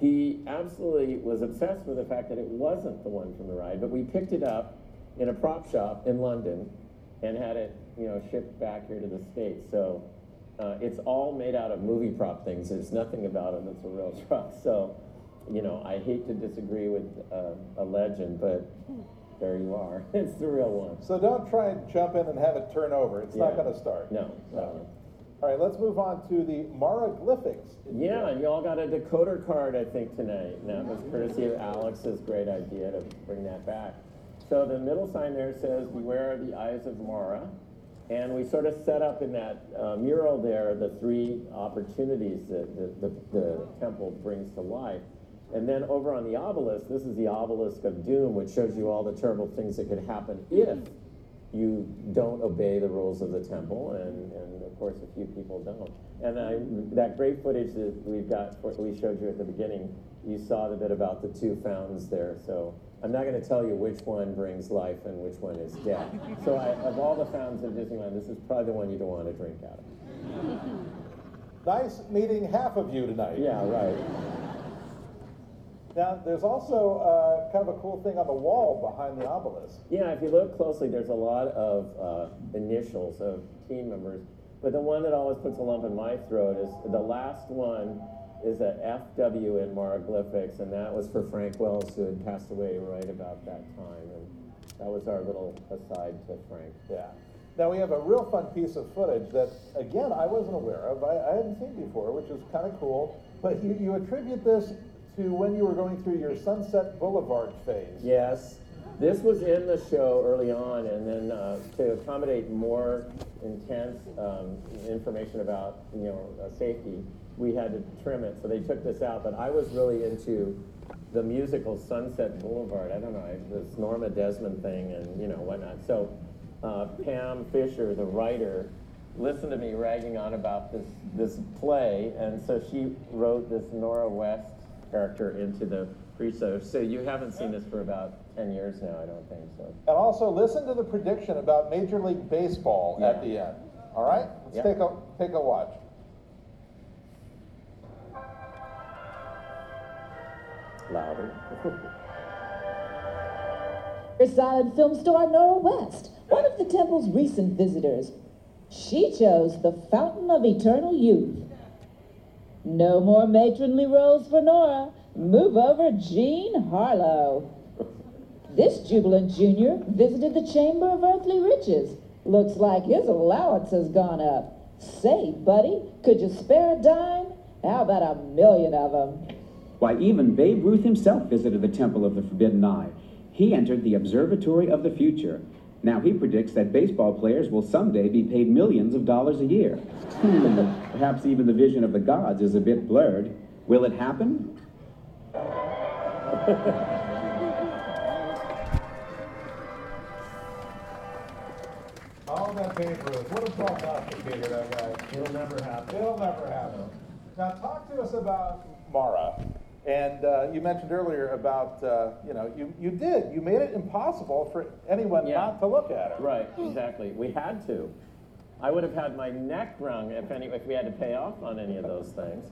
he absolutely was obsessed with the fact that it wasn't the one from the ride. But we picked it up in a prop shop in London and had it, you know, shipped back here to the states. So uh, it's all made out of movie prop things. There's nothing about it that's a real truck. So, you know, I hate to disagree with uh, a legend, but there you are. it's the real one. So don't try and jump in and have it turn over. It's not going to start. No, no. All right, let's move on to the Maraglyphics. Yeah, and you all got a decoder card, I think, tonight. And that was courtesy of Alex's great idea to bring that back. So the middle sign there says, Beware of the Eyes of Mara. And we sort of set up in that uh, mural there the three opportunities that the, the, the temple brings to life. And then over on the obelisk, this is the obelisk of doom, which shows you all the terrible things that could happen if you don't obey the rules of the temple, and, and of course, a few people don't. And I, that great footage that we've got, we showed you at the beginning, you saw the bit about the two fountains there. So I'm not going to tell you which one brings life and which one is death. So I, of all the fountains in Disneyland, this is probably the one you don't want to drink out of. Nice meeting half of you tonight. Yeah, right. Now, there's also uh, kind of a cool thing on the wall behind the obelisk. Yeah, if you look closely, there's a lot of uh, initials of team members. But the one that always puts a lump in my throat is the last one is a FW in Maraglyphics, and that was for Frank Wells, who had passed away right about that time. And that was our little aside to Frank. Yeah. Now, we have a real fun piece of footage that, again, I wasn't aware of. I, I hadn't seen before, which is kind of cool. But you, you attribute this to when you were going through your Sunset Boulevard phase. Yes, this was in the show early on, and then uh, to accommodate more intense um, information about you know uh, safety, we had to trim it. So they took this out. But I was really into the musical Sunset Boulevard. I don't know this Norma Desmond thing and you know whatnot. So uh, Pam Fisher, the writer, listened to me ragging on about this this play, and so she wrote this Nora West character into the pre-show. So you haven't seen this for about 10 years now, I don't think so. And also, listen to the prediction about Major League Baseball at the end. All right? Let's Yeah. take, a, take a watch. Louder. silent film star Nora West, one of the temple's recent visitors. She chose the Fountain of Eternal Youth. No more matronly roles for Nora. Move over Jean Harlow. This jubilant junior visited the Chamber of Earthly Riches. Looks like his allowance has gone up. Say, buddy, could you spare a dime? How about a million of them? Why, even Babe Ruth himself visited the Temple of the Forbidden Eye. He entered the Observatory of the Future. Now he predicts that baseball players will someday be paid millions of dollars a year. Hmm, perhaps even the vision of the gods is a bit blurred. Will it happen? Oh, that Babe Ruth. What a prognosticator, that guy. It'll never happen. It'll never happen. Now, talk to us about Mara. And uh, you mentioned earlier about, uh, you know, you, you did. You made it impossible for anyone not to look at it. Right, exactly. We had to. I would have had my neck wrung if any if we had to pay off on any of those things.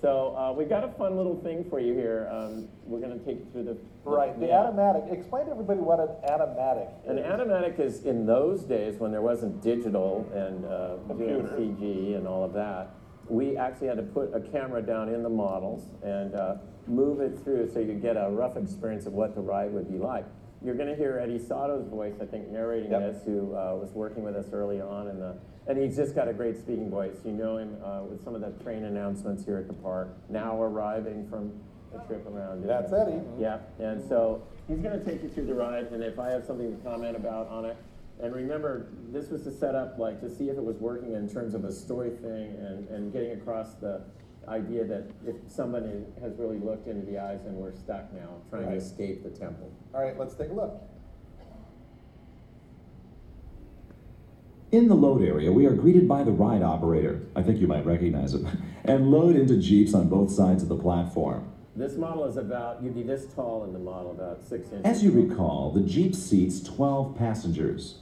So uh, we've got a fun little thing for you here. Um, we're going to take you through the Right. The yeah. animatic. Explain to everybody what an animatic An is. animatic is in those days when there wasn't digital and uh. CG and all of that. We actually had to put a camera down in the models and uh, move it through so you get a rough experience of what the ride would be like. You're going to hear Eddie Sato's voice, I think, narrating this, who uh, was working with us early on, in the, and he's just got a great speaking voice. You know him uh, with some of the train announcements here at the park. Now arriving from a trip around. That's Eddie. Yeah, and so he's going to take you through the ride, and if I have something to comment about on it, and remember, this was to set up like to see if it was working in terms of a story thing and, and getting across the idea that if somebody has really looked into the eyes and we're stuck now, trying Right. to escape the temple. All right, let's take a look. In the load area, we are greeted by the ride operator. I think you might recognize him. And load into Jeeps on both sides of the platform. This model is about, you'd be this tall in the model, about six inches. As you recall, the Jeep seats 12 passengers.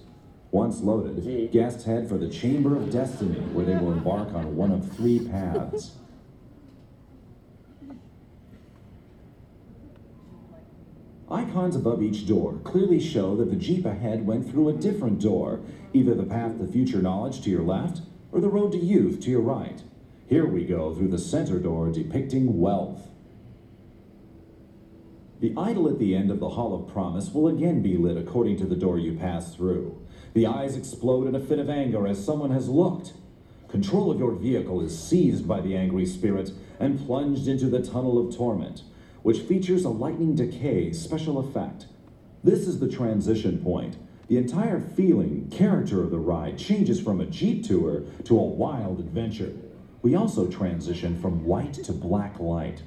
Once loaded, mm-hmm. guests head for the Chamber of Destiny, where they will embark on one of three paths. Icons above each door clearly show that the Jeep ahead went through a different door, either the path to future knowledge to your left or the road to youth to your right. Here we go through the center door depicting wealth. The idol at the end of the Hall of Promise will again be lit according to the door you pass through. The eyes explode in a fit of anger as someone has looked. Control of your vehicle is seized by the angry spirit and plunged into the tunnel of torment, which features a lightning decay special effect. This is the transition point. The entire feeling, character of the ride changes from a Jeep tour to a wild adventure. We also transition from white to black light.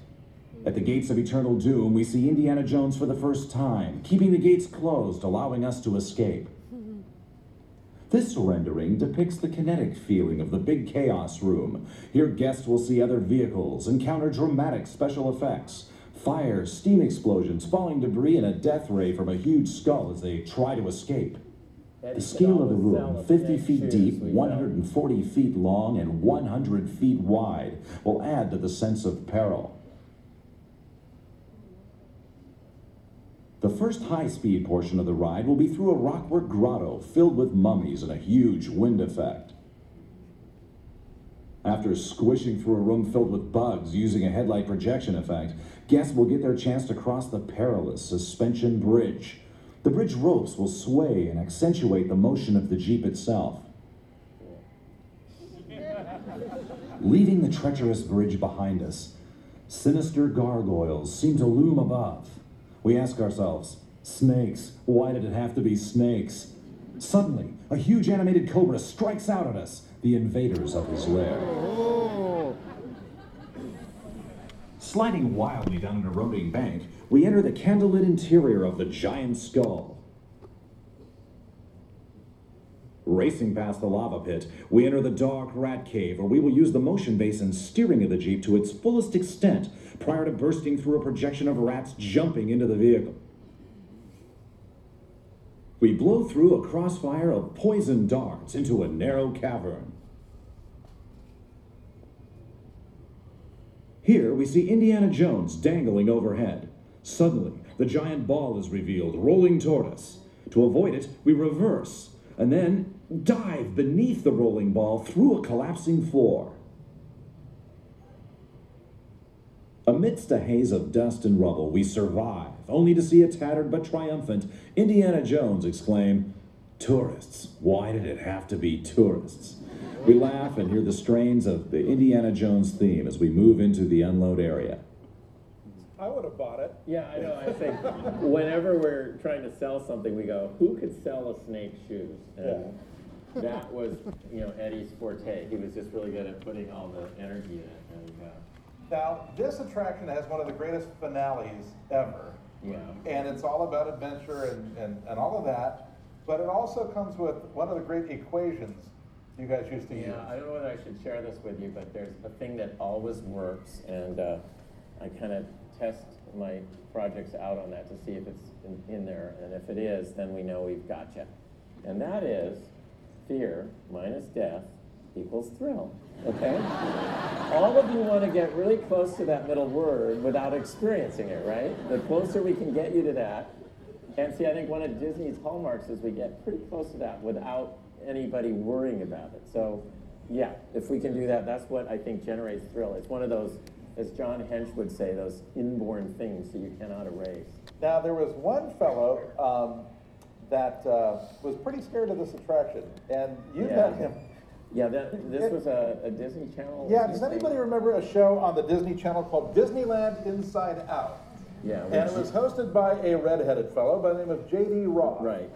At the gates of eternal doom, we see Indiana Jones for the first time, keeping the gates closed, allowing us to escape. This rendering depicts the kinetic feeling of the big chaos room. Here, guests will see other vehicles, encounter dramatic special effects, fire, steam explosions, falling debris, and a death ray from a huge skull as they try to escape. The scale of the room, 50 feet deep, 140 feet long, and 100 feet wide, will add to the sense of peril. The first high speed portion of the ride will be through a rockwork grotto filled with mummies and a huge wind effect. After squishing through a room filled with bugs using a headlight projection effect, guests will get their chance to cross the perilous suspension bridge. The bridge ropes will sway and accentuate the motion of the Jeep itself. Leaving the treacherous bridge behind us, sinister gargoyles seem to loom above. We ask ourselves, snakes, why did it have to be snakes? Suddenly, a huge animated cobra strikes out at us, the invaders of his lair. Sliding wildly down an eroding bank, we enter the candlelit interior of the giant skull. Racing past the lava pit, we enter the dark rat cave where we will use the motion base and steering of the Jeep to its fullest extent prior to bursting through a projection of rats jumping into the vehicle. We blow through a crossfire of poison darts into a narrow cavern. Here we see Indiana Jones dangling overhead. Suddenly, the giant ball is revealed, rolling toward us. To avoid it, we reverse and then dive beneath the rolling ball through a collapsing floor. Amidst a haze of dust and rubble, we survive, only to see a tattered but triumphant Indiana Jones exclaim, Tourists, why did it have to be tourists? We laugh and hear the strains of the Indiana Jones theme as we move into the unload area. I would have bought it. Yeah, I know. I think whenever we're trying to sell something, we go, "Who could sell a snake shoes?" And that was, you know, Eddie's forte. He was just really good at putting all the energy in it. Now, this attraction has one of the greatest finales ever. yeah, And it's all about adventure and, and, and all of that. But it also comes with one of the great equations you guys used to use. yeah. I don't know whether I should share this with you, but there's a thing that always works, and uh, I kind of test my projects out on that to see if it's in, in there, and if it is, then we know we've got you. And that is fear minus death equals thrill. Okay? All of you want to get really close to that middle word without experiencing it, right? The closer we can get you to that. And see, I think one of Disney's hallmarks is we get pretty close to that without anybody worrying about it. So, yeah, if we can do that, that's what I think generates thrill. It's one of those, as John Hench would say, those inborn things that you cannot erase. Now, there was one fellow um, that uh, was pretty scared of this attraction, and you Yeah. met him. Yeah, that, this was a, a Disney Channel. Yeah, does anybody remember a show on the Disney Channel called Disneyland Inside Out? Yeah. And it was hosted by a redheaded fellow by the name of J.D. Roth. Right.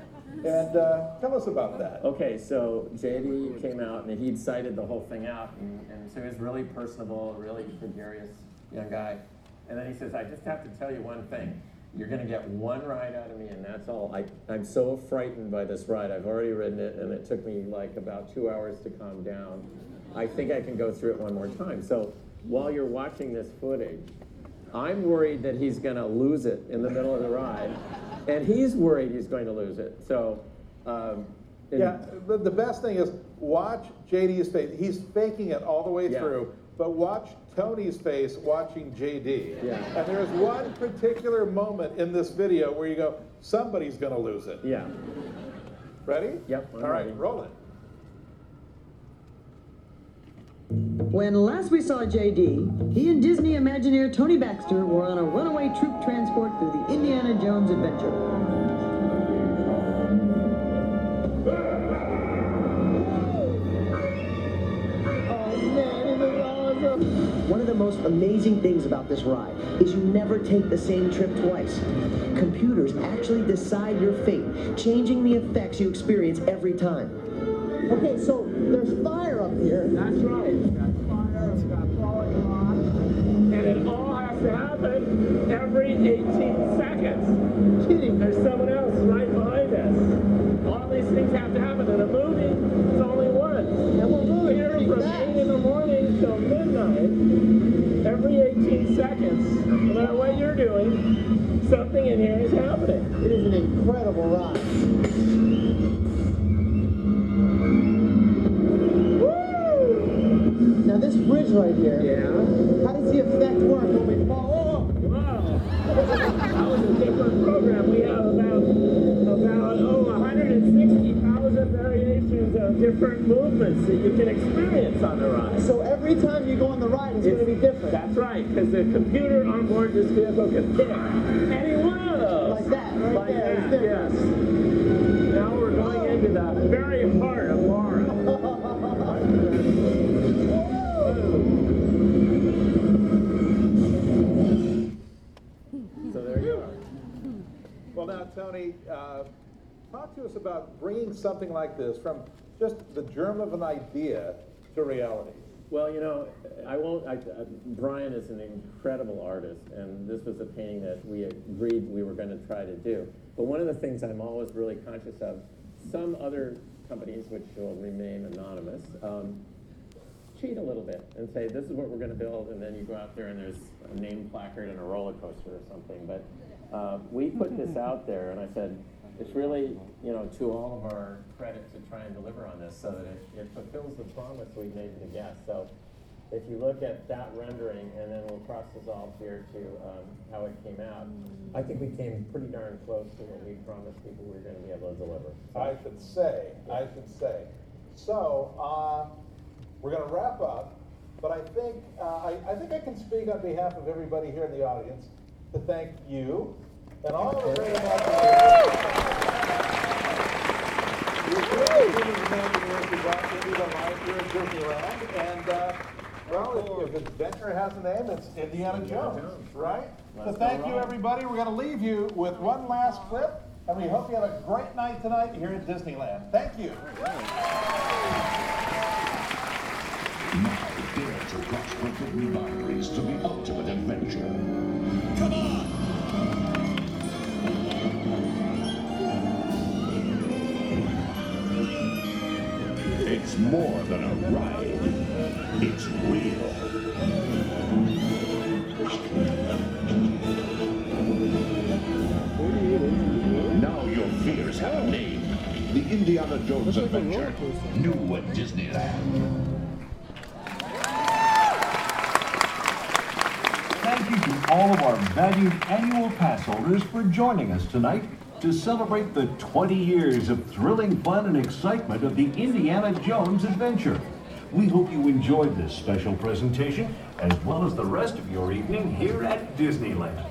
And uh, tell us about that. Okay, so JD came out and he'd cited the whole thing out, and, and so he was really personable, really gregarious young guy. And then he says, I just have to tell you one thing. You're going to get one ride out of me, and that's all. I, I'm so frightened by this ride. I've already ridden it, and it took me like about two hours to calm down. I think I can go through it one more time. So while you're watching this footage, I'm worried that he's going to lose it in the middle of the ride, and he's worried he's going to lose it. So, um, Yeah, the, the best thing is watch JD's face. He's faking it all the way Yeah. through, but watch Tony's face watching JD. Yeah. And there's one particular moment in this video where you go, somebody's going to lose it. Yeah. Ready? Yep. I'm All right, ready. roll it. When last we saw JD, he and Disney Imagineer Tony Baxter were on a runaway troop transport through the Indiana Jones adventure. Most amazing things about this ride is you never take the same trip twice. Computers actually decide your fate, changing the effects you experience every time. Okay, so there's fire up here. That's right. It's got fire, it's got falling rocks. And it all has to happen every 18 seconds. Kidding. There's someone else right behind us. All these things have to happen in a movie. It's only one. And we're moving here from 8 in the morning till midnight. Every 18 seconds, no matter what you're doing, something in here is happening. It is an incredible ride. Now this bridge right here. Yeah. How does the effect work when we fall off? Wow. That was a different program. We have about about oh 160,000 variations of different movements that you can experience on the ride. So every time you go on the ride, it's, going to be different. That's right, because the computer on board this vehicle can pick any one of those. Like that, right like there, that, yes. Now we're going into the very heart of Laura. So there you are. Well, now, Tony, uh, talk to about bringing something like this from just the germ of an idea to reality. Well, you know, I won't. I, I, Brian is an incredible artist, and this was a painting that we agreed we were going to try to do. But one of the things I'm always really conscious of, some other companies, which will remain anonymous, um, cheat a little bit and say this is what we're going to build, and then you go out there and there's a name placard and a roller coaster or something. But uh, we put this out there, and I said it's really, you know, to all of our credit to try and deliver on this so that it, it fulfills the promise we've made to the guests. So if you look at that rendering, and then we'll cross dissolve here to um, how it came out, I think we came pretty darn close to what we promised people we were going to be able to deliver. I should say, I should say. So, uh, we're going to wrap up, but I think, uh, I, I think I can speak on behalf of everybody here in the audience to thank you and all the here in Disneyland. And, uh, well, if, if adventure has a name, it's Indiana Jones, right? So thank you, everybody. We're going to leave you with one last clip, and we hope you have a great night tonight here at Disneyland. Thank you. Now dare to cross forbidden boundaries to the ultimate adventure. More than a ride. It's real. Now your fears have a name. The Indiana Jones Adventure. New at Disneyland. Thank you to all of our valued annual pass holders for joining us tonight to celebrate the 20 years of thrilling fun and excitement of the Indiana Jones adventure. We hope you enjoyed this special presentation as well as the rest of your evening here at Disneyland.